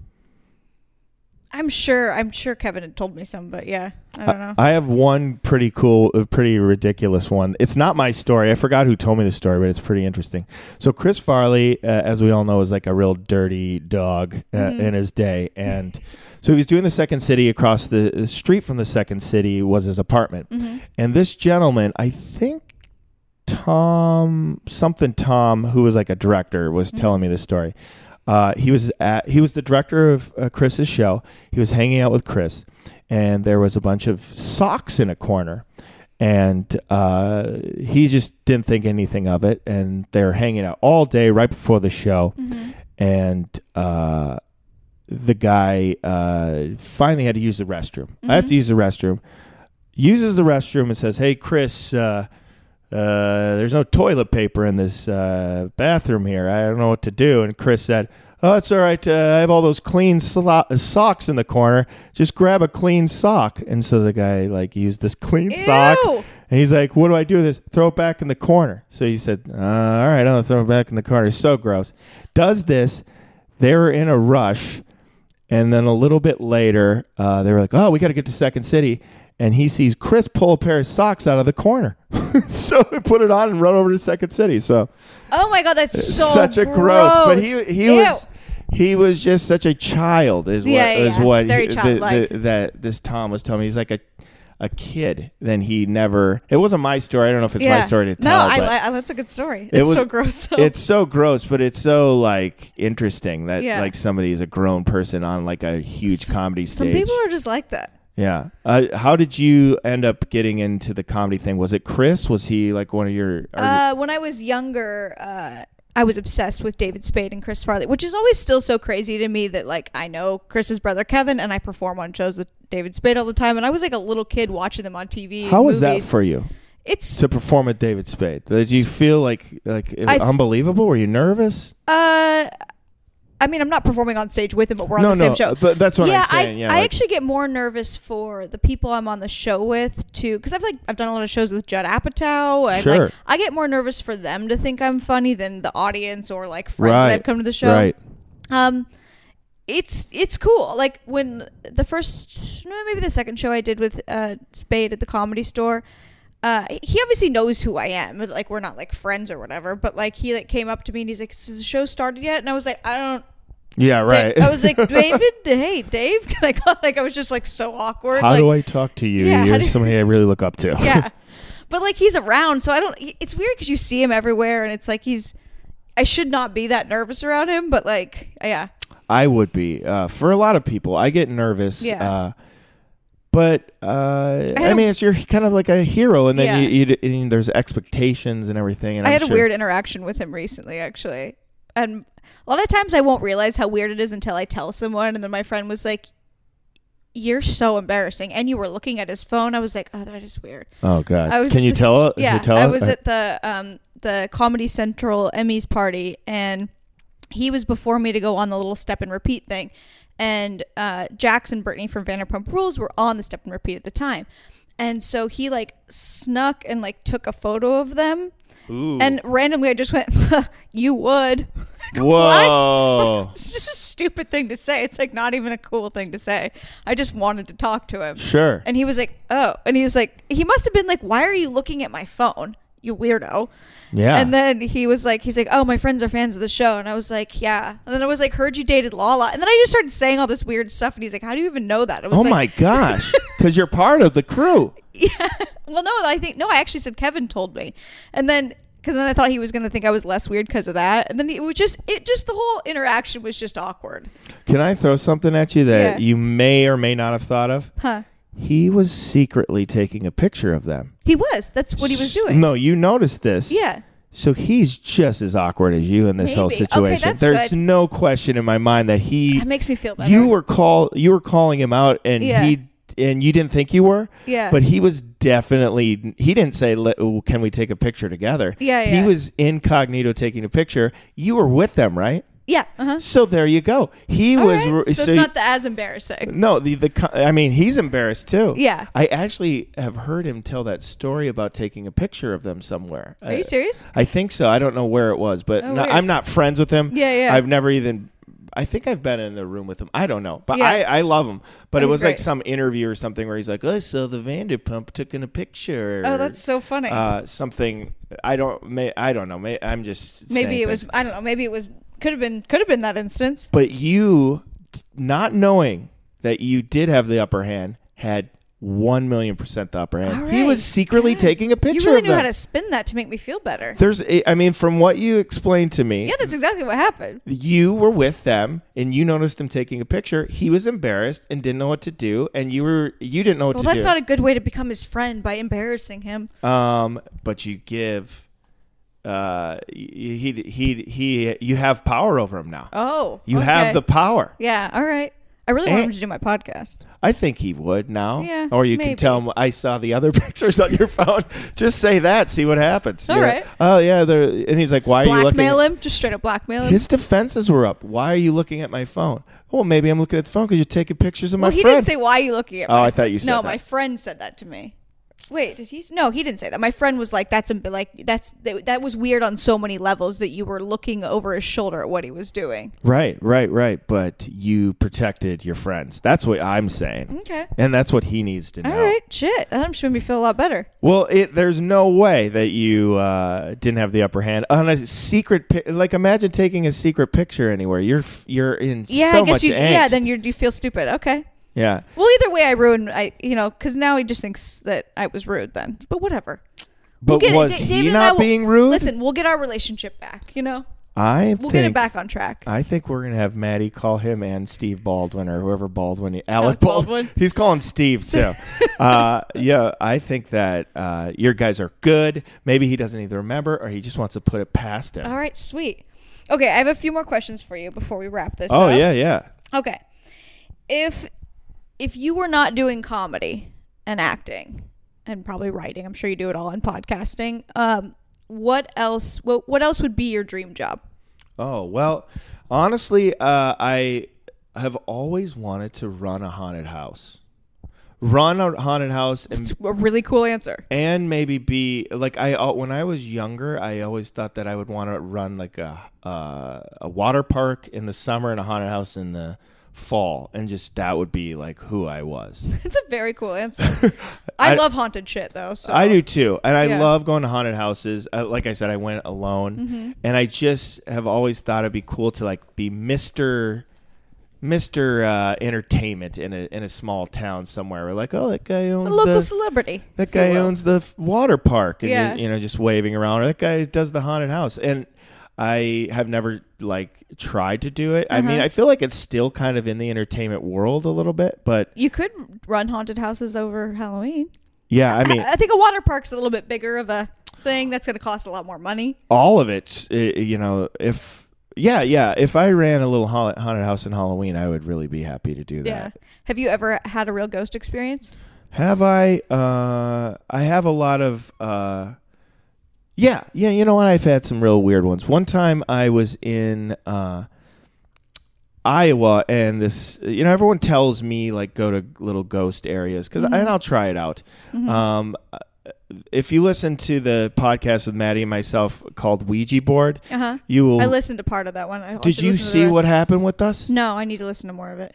I'm sure. I'm sure Kevin had told me some, but yeah, I don't know. I have one pretty cool, uh, pretty ridiculous one. It's not my story. I forgot who told me the story, but it's pretty interesting. So Chris Farley, uh, as we all know, is like a real dirty dog uh, Mhm. in his day, and so he was doing the Second City across the, street from the Second City was his apartment, Mhm. and this gentleman, I think Tom something Tom, who was like a director, was Mm-hmm. telling me this story. Uh, he was at he was the director of uh, Chris's show. He was hanging out with Chris, and there was a bunch of socks in a corner, and uh, he just didn't think anything of it. And they're hanging out all day right before the show, Mm-hmm. and uh, the guy uh, finally had to use the restroom. I have to use the restroom. Uses the restroom and says, "Hey, Chris." Uh, uh, there's no toilet paper in this uh, bathroom here. I don't know what to do. And Chris said, Oh, it's all right. Uh, I have all those clean slo- socks in the corner. Just grab a clean sock. And so the guy like used this clean sock. And he's like, What do I do with this? Throw it back in the corner. So he said, uh, All right, I'm going to throw it back in the corner. It's so gross. Does this. They were in a rush. And then a little bit later, uh, they were like, "Oh, we got to get to Second City." And he sees Chris pull a pair of socks out of the corner, so he put it on and run over to Second City. So Oh my god, that's so such a gross. But he he Ew. was he was just such a child. Is what Yeah, yeah, is what he- the- the- that this Tom was telling me. He's like a a kid. Then he never. It wasn't my story. I don't know if it's my story to tell. No, I, I, that's a good story. It It's was- so gross. Though. it's so gross, but it's so like interesting that Yeah. like somebody is a grown person on like a huge Some- comedy Some stage. people are just like that. Yeah. Uh, how did you end up getting into the comedy thing? Was it Chris? Was he like one of your? are you- Uh, when I was younger, uh, I was obsessed with David Spade and Chris Farley, which is always still so crazy to me that like I know Chris's brother Kevin and I perform on shows with David Spade all the time, and I was like a little kid watching them on TV. how was that for you It's to perform with David Spade? Did you feel like like I- unbelievable? Were you nervous? uh, I mean, I'm not performing on stage with him, but we're on no, the same no. show. But that's what yeah, I'm saying. I, yeah, I like- actually get more nervous for the people I'm on the show with too, because I've like I've done a lot of shows with Judd Apatow. And, Sure. like, I get more nervous for them to think I'm funny than the audience or like friends Right. that have come to the show. right. Um, it's it's cool. Like when the first, no, maybe the second show I did with uh, Spade at the Comedy Store. Uh, he obviously knows who I am. Like we're not like friends or whatever. But like he like came up to me and he's like, "Has the show started yet?" And I was like, "I don't." Yeah, right. I was like, "David, hey, Dave." Can I call? Like I was just like so awkward. how like, do I talk to you? Yeah, You're do- somebody I really look up to. yeah. But like he's around, so I don't. It's weird because you see him everywhere, and it's like he's. I should not be that nervous around him, but like, yeah, I would be. Uh, for a lot of people, I get nervous. Yeah. Uh, but uh, I, a- mean, it's you're kind of like a hero, and then Yeah. you, you, and there's expectations and everything. And I I'm had a weird interaction with him recently, actually. And a lot of times I won't realize how weird it is until I tell someone. And then my friend was like, You're so embarrassing. And you were looking at his phone. I was like, Oh, that is weird. Oh God! I was Can you the- tell? it? Yeah. you tell I was at the um the Comedy Central Emmys party and he was before me to go on the little step and repeat thing. And uh, Jackson Brittany from Vanderpump Rules were on the step and repeat at the time. And so he like snuck and like took a photo of them Ooh. and randomly, I just went, "You would." Whoa! It's just a stupid thing to say. It's like not even a cool thing to say. I just wanted to talk to him, Sure. and he was like, "Oh," and he was like, he must have been like, "Why are you looking at my phone, you weirdo?" yeah. And then he was like, he's like, "Oh, my friends are fans of the show," and I was like, "Yeah." And then I was like, "Heard you dated Lala," and then I just started saying all this weird stuff, and he's like, "How do you even know that?" I was oh like, my gosh! Because you're part of the crew. Yeah. Well, no, I think no. I actually said Kevin told me, and then because then I thought he was going to think I was less weird because of that, and then it was just it just the whole interaction was just awkward, Can I throw something at you that Yeah. you may or may not have thought of? huh? He was secretly taking a picture of them. He was. That's what he was doing. No, you noticed this. Yeah. So he's just as awkward as you in this whole Maybe. Okay, situation. that's There's good. no question in my mind that he That makes me feel better. you were call you were calling him out and Yeah. he and you didn't think you were. Yeah. But he was definitely he didn't say oh, can we take a picture together? Yeah, He was incognito taking a picture. You were with them, right? Yeah. Uh huh. So there you go. He All was right. r- So, it's not the, as embarrassing. no, the the I mean, he's embarrassed too. Yeah. I actually have heard him tell that story about taking a picture of them somewhere. Are you serious? I think so. I don't know where it was, but Oh, no. I'm not friends with him. Yeah, yeah. I've never even. I think I've been in the room with him. I don't know, but Yeah. I, I love him. But it was like some interview or something where he's like, "Oh, so the Vanderpump took in a picture." Oh, that's so funny. uh, something. I don't. May, I don't know. May, I'm just maybe it was. I don't know. Maybe it was. Could have been. Could have been that instance. But you, not knowing that you did have the upper hand, had one million percent the upper hand. All He was secretly Good. taking a picture. You really of knew them. how to spin that to make me feel better. There's, I mean, from what you explained to me, Yeah, that's exactly what happened. you were with them and you noticed him taking a picture. He was embarrassed and didn't know what to do, and you were you didn't know what Well, to do. Well, that's not a good way to become his friend by embarrassing him. um, but you give. Uh, he he he he. You have power over him now. Oh, You okay. have the power. Yeah, all right. I really want eh? him to do my podcast. I think he would now. Yeah, Or you maybe. can tell him I saw the other pictures on your phone. Just say that. See what happens. All You're- right. Oh yeah. They're, and he's like, "Why are you looking?" Blackmail him, just straight up blackmail him. His defenses were up. Why are you looking at my phone? Oh, well, maybe I'm looking at the phone because you're taking pictures of my well, he friend. didn't say why are you looking at. My phone. Oh, my I thought you said that No, that. my friend said that to me. Wait, did he? No, he didn't say that. My friend was like, "That's a, like that's that, that was weird on so many levels that you were looking over his shoulder at what he was doing." Right, right, right. But you protected your friends. That's what I'm saying. Okay. And that's what he needs to know. All right. Shit. That just made me feel a lot better. Well, it, there's no way that you uh, didn't have the upper hand on a secret. Pi- like, imagine taking a secret picture anywhere. You're you're in Yeah, so I guess much you. angst. Yeah, then you you feel stupid. Okay. Yeah. Well, either way, I ruined. I you know because now he just thinks that I was rude. Then, but whatever. But get it. was Da- he David and not will- being rude? Listen, we'll get our relationship back. You know, I we'll think get it back on track. I think we're gonna have Matty call him and Steve Baldwin or whoever Baldwin, Alec, Alec Baldwin. Baldwin. He's calling Steve too. uh, yeah, I think that uh, your guys are good. Maybe he doesn't either remember or he just wants to put it past him. All right, sweet. Okay, I have a few more questions for you before we wrap this. Up. Oh up. yeah, yeah. Okay. If if you were not doing comedy and acting and probably writing, I'm sure you do it all in podcasting. Um, what else? What what else would be your dream job? Oh well, honestly, uh, I have always wanted to run a haunted house, run a haunted house, and It's a really cool answer. and maybe be like I uh, when I was younger, I always thought that I would want to run like a uh, a water park in the summer and a haunted house in the fall, and just that would be like who I was. It's a very cool answer. I, I- love haunted shit though. So I do too, and I Yeah. love going to haunted houses. Uh, like I said, I went alone, Mm-hmm. and I just have always thought it'd be cool to like be Mister. Mister uh, Entertainment in a in a small town somewhere. We're like, oh, that guy A owns local the local celebrity. that guy owns the water park and Yeah. you, you know just waving around or that guy does the haunted house and i have never like tried to do it i mean Uh-huh. i feel like it's still kind of in the entertainment world a little bit but You could run haunted houses over Halloween. yeah i mean I, I think a water park's a little bit bigger of a thing. That's going to cost a lot more money. all of it you know if yeah yeah if i ran a little haunted house in halloween i would really be happy to do that Yeah. Have you ever had a real ghost experience? Have I? Uh, I have a lot of. Uh, yeah, yeah. You know what? I've had some real weird ones. One time I was in uh, Iowa, and this. You know, everyone tells me like go to little ghost areas because, and I'll try it out. Um, if you listen to the podcast with Matty and myself called Ouija board, Uh huh. you will. I listened to part of that one. I did you listen to the see what happened with us? No, I need to listen to more of it.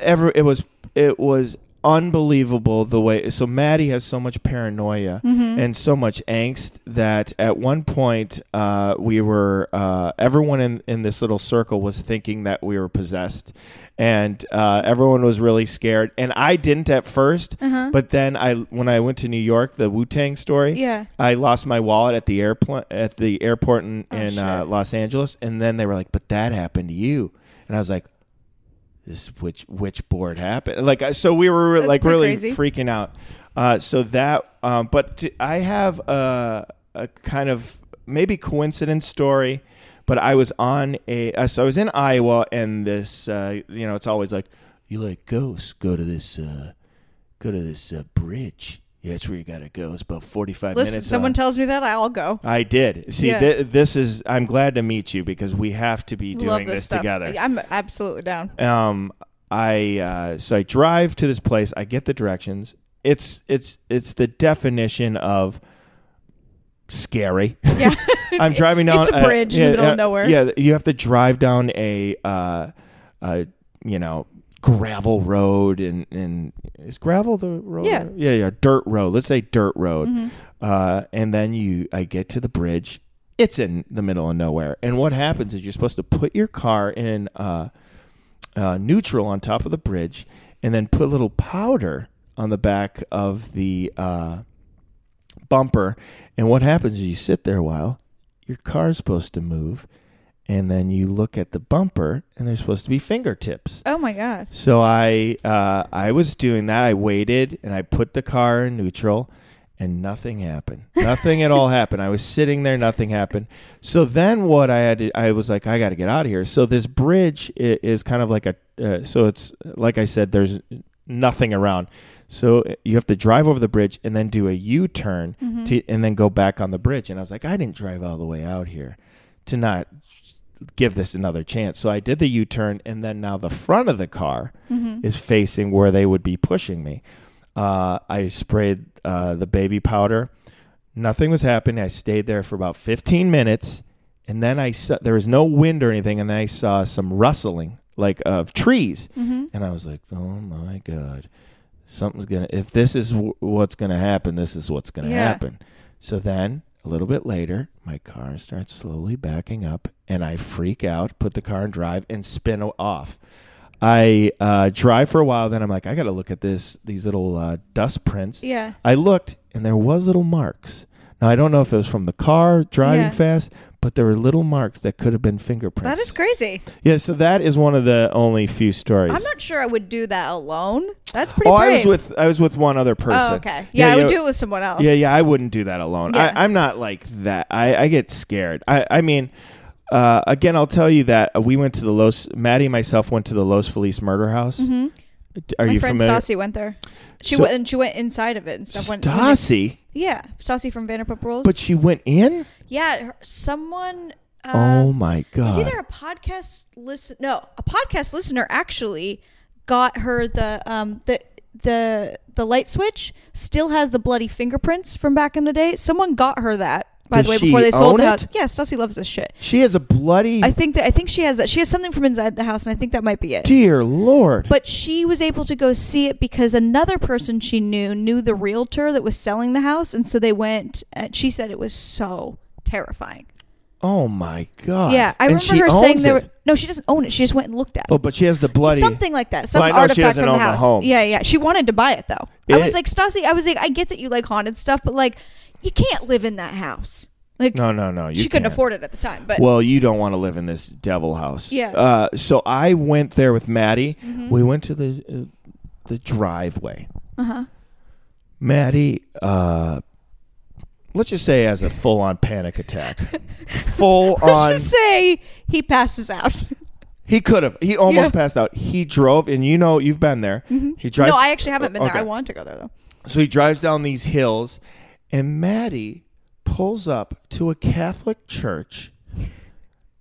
ever it was it was unbelievable the way so Matty has so much paranoia Mm-hmm. and so much angst that at one point uh, we were uh, everyone in, in this little circle was thinking that we were possessed and uh, everyone was really scared and I didn't at 1st but then I when I went to New York the Wu Tang story Uh-huh. Yeah. I lost my wallet at the airport at the airport in, Oh, in uh. Los Angeles, and then they were like, "But that happened to you," and I was like, "This which which board happened?" Like, so we were That's like really crazy. freaking out. Uh, so that, um, but t- I have a, a kind of maybe coincidence story. But I was on a, uh, so I was in Iowa, and this, uh, you know, it's always like, you like ghosts, go to this, uh, go to this uh, bridge. Yeah, it's where you gotta go. It's about forty-five Listen, minutes. someone uh, tells me that, I'll go. I did. See, Yeah. thi- this is. I'm glad to meet you because we have to be doing this, this, together. I'm absolutely down. Um, I uh, so I drive to this place. I get the directions. It's it's it's the definition of scary. Yeah. I'm driving down. It's a uh, bridge in the middle of uh, nowhere. Yeah, you have to drive down a, uh, uh, you know, gravel road, and and is gravel the road? Yeah. yeah, yeah, dirt road. Let's say dirt road, Mm-hmm. uh, and then you, I get to the bridge. It's in the middle of nowhere, and what happens is you're supposed to put your car in uh, uh, neutral on top of the bridge, and then put a little powder on the back of the uh, bumper. And what happens is you sit there a while, your car's supposed to move, and then you look at the bumper, and there's supposed to be fingertips. Oh my god. So I uh, I was doing that. I waited and I put the car in neutral, and nothing happened. Nothing at all happened. I was sitting there, nothing happened. So then what I had, to, I was like, I got to get out of here. So this bridge is kind of like a, uh, so it's like I said, there's nothing around. So you have to drive over the bridge and then do a U turn to, and then go back on the bridge. And I was like, I didn't drive all the way out here to not give this another chance. So I did the U turn, and then now the front of the car is facing where they would be pushing me. Uh, I sprayed uh, the baby powder. Nothing was happening. I stayed there for about 15 minutes, and then I saw there was no wind or anything, and then I saw some rustling like of trees, Mm-hmm. and I was like, "Oh my god, something's gonna. If this is w- what's gonna happen, this is what's gonna Yeah. happen." So then a little bit later, my car starts slowly backing up, and I freak out, put the car in drive, and spin off. I uh, drive for a while, then I'm like, I got to look at this these little uh, dust prints. Yeah. I looked, and there was little marks. Now I don't know if it was from the car driving Yeah. fast, but there were little marks that could have been fingerprints. That is crazy. yeah. So that is one of the only few stories. I'm not sure I would do that alone. That's pretty oh, I was with I was with one other person. Oh, okay. Yeah, I would do it with someone else. Yeah, yeah, I wouldn't do that alone. Yeah. I, I'm not like that. I, I get scared. I, I mean, uh, again, I'll tell you that we went to the Los. Matty and myself went to the Los Feliz murder house. hmm Are My you friend familiar? Stassi went there. She So- went and she went inside of it and stuff. When they- Stassi, yeah, Stassi from Vanderpump Rules. but she went in. yeah, her, someone. Uh, oh my It's god! either a podcast listen. No, a podcast listener actually got her the um the the the light switch. Still has the bloody fingerprints from back in the day. Someone got her that. By Does the way, she before they sold the it? house. Yeah, Stassi loves this shit. she has a bloody. I think that I think she has that. She has something from inside the house, and I think that might be it. dear lord. But she was able to go see it because another person she knew knew the realtor that was selling the house, and so they went. And she said it was so terrifying. oh my god! yeah, I And remember her saying there. Were, no, she doesn't own it. She just went and looked at oh, it. Oh, but she has the bloody. Something like that. Some Well, I know she artifact from the the house. home. Yeah, yeah. She wanted to buy it though. I was like, Stassi, I was like, I get that you like haunted stuff, but like, you can't live in that house. Like, No, no, no. You she couldn't can't. afford it at the time. But Well, you don't want to live in this devil house. Yeah. Uh, so I went there with Matty. Mhm. We went to the uh, the driveway. uh huh. Matty, uh, let's just say, has a full on panic attack. full on. Let's on. just say he passes out. He could have. He almost Yeah. passed out. He drove, and you know, you've been there. He drives. no, I actually haven't been there. I want to go there though. So he drives down these hills, and Matty pulls up to a Catholic church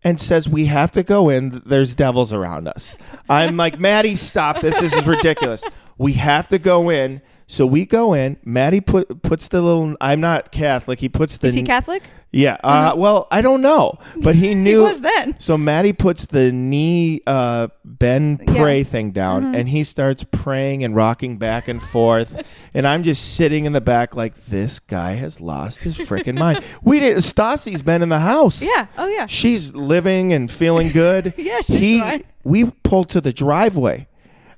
and says, "We have to go in. There's devils around us." I'm like, "Matty, stop! This, this is ridiculous. We have to go in." So we go in. Matty put puts the little. I'm not Catholic. He puts the. Is he Catholic? Yeah. Uh, Well, I don't know, but he He knew. was then. So Matty puts the knee uh, bend Yeah. Mm-hmm. pray thing down, and he starts praying and rocking back and forth, and I'm just sitting in the back like this guy has lost his freaking mind. We did. Stassi's been in the house. Yeah. Oh yeah. she's living and feeling good. Yeah, she's he. fine. We pulled to the driveway.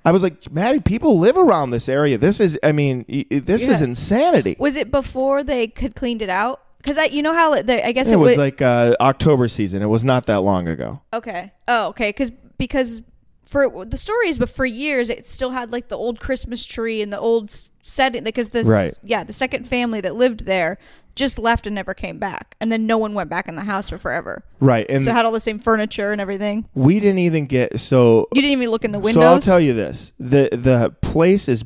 I was like, Matty, people live around this area. This is, I mean, this is insanity. Was it before they could cleaned it out? Because I, you know how they, I guess It it, was was like uh, October season. It was not that long ago. okay. Oh, okay. Because because for the stories, but for years it still had like the old Christmas tree and the old setting. Because the Right. yeah, the second family that lived there just left and never came back, and then no one went back in the house for forever. Right, and so it had all the same furniture and everything. we didn't even get so You didn't even look in the windows. So I'll tell you this: the the place is.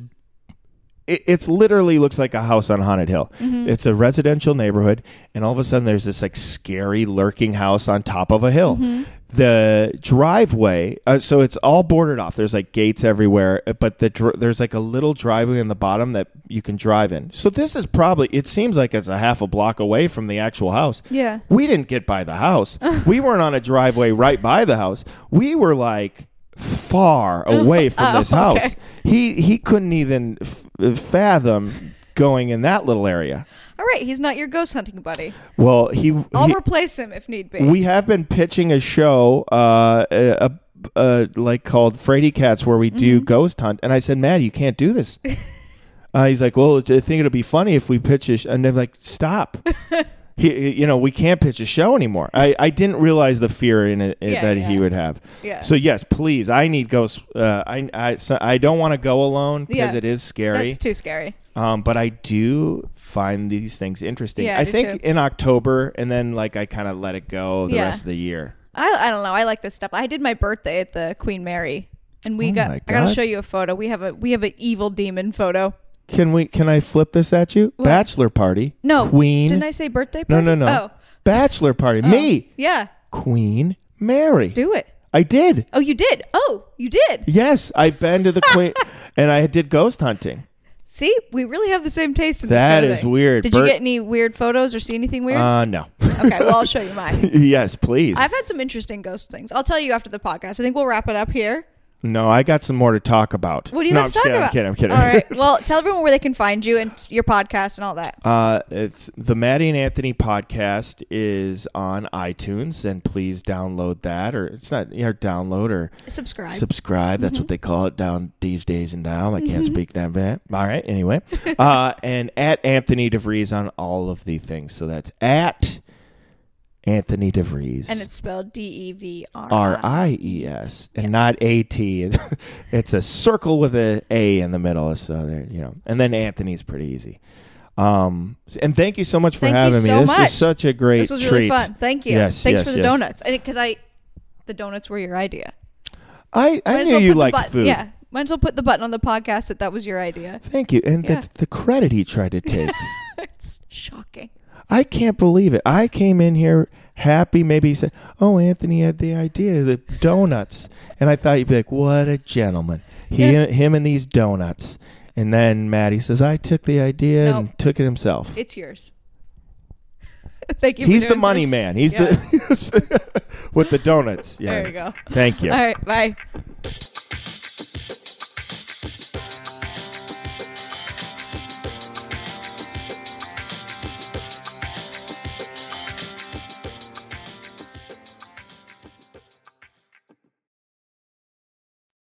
It, it's literally looks like a house on Haunted Hill. Mm-hmm. It's a residential neighborhood, and all of a sudden there's this like scary lurking house on top of a hill. Mm-hmm. The driveway, uh, so it's all bordered off. There's like gates everywhere, uh, but the dr- there's like a little driveway in the bottom that you can drive in. So this is probably. It seems like it's a half a block away from the actual house. yeah. We didn't get by the house. we weren't on a driveway right by the house. We were like far away from Oh, this house. okay. He he couldn't even f- fathom going in that little area. All right, he's not your ghost hunting buddy. Well, he, I'll he- replace him if need be. we have been pitching a show uh a, a, like called Frady Cats where we do Mm-hmm. ghost hunt and I said, "Man, you can't do this." uh, he's like, "Well, I think it'll be funny if we pitch a sh-. and they're like, "Stop." He, you know, we can't pitch a show anymore. I, I didn't realize the fear in it Yeah, that he would have. yeah. So yes, please. I need ghosts. Uh, I I so I don't want to go alone because Yeah. it is scary. That's too scary. Um, but I do find these things interesting. Yeah, I I think too. in October, and then like I kind of let it go the Yeah. rest of the year. I, I don't know. I like this stuff. I did my birthday at the Queen Mary, and we Oh got. I gotta show you a photo. We have a we have an evil demon photo. Can we? Can I flip this at you? What? Bachelor party. No, Queen. Didn't I say birthday? No, Party? no, no. Oh, Bachelor party. oh. Me, Yeah, Queen Mary. do it. I did. Oh, you did. Oh, you did. Yes, I've been to the Queen, and I did ghost hunting. See, we really have the same taste in That this kind of is thing. weird. Did you get any weird photos or see anything weird? Uh, no. okay, well I'll show you mine. yes, please. I've had some interesting ghost things. I'll tell you after the podcast. I think we'll wrap it up here. No, I got some more to talk about. What do you no, have I'm to talk kidding, about? I'm kidding. I'm kidding. All right. Well, tell everyone where they can find you and your podcast and all that. Uh, it's the Matty and Anthony podcast is on iTunes, and please download that, or it's not, you know, download or Subscribe. subscribe. That's what they call it down these days and now. I can't speak that bad. All right. Anyway, uh, and at Anthony DeVries on all of the things. So that's at Anthony DeVries. and it's spelled D E V R I E S and not A T. It's a circle with a A in the middle. So there, you know. And then Anthony's pretty easy. Um, and thank you so much for Thank you having me. This much. was such a great This was treat. really fun. Thank you. Yes, Thanks yes, for the yes. donuts. Because I, the donuts were your idea. I, I Might as knew well you the liked button- food. Yeah. Might as well put the button on the podcast that that was your idea. Thank you. And Yeah. the, the credit he tried to take. it's shocking. I can't believe it. I came in here happy. Maybe he said, "Oh, Anthony had the idea, the donuts," and I thought you'd be like, "What a gentleman!" He, Yeah. him, and these donuts. And then Matty says, "I took the idea No. and took it himself." It's yours. Thank you. for He's the money this. man. He's Yeah. the with the donuts. Yeah. There you go. Thank you. All right. Bye.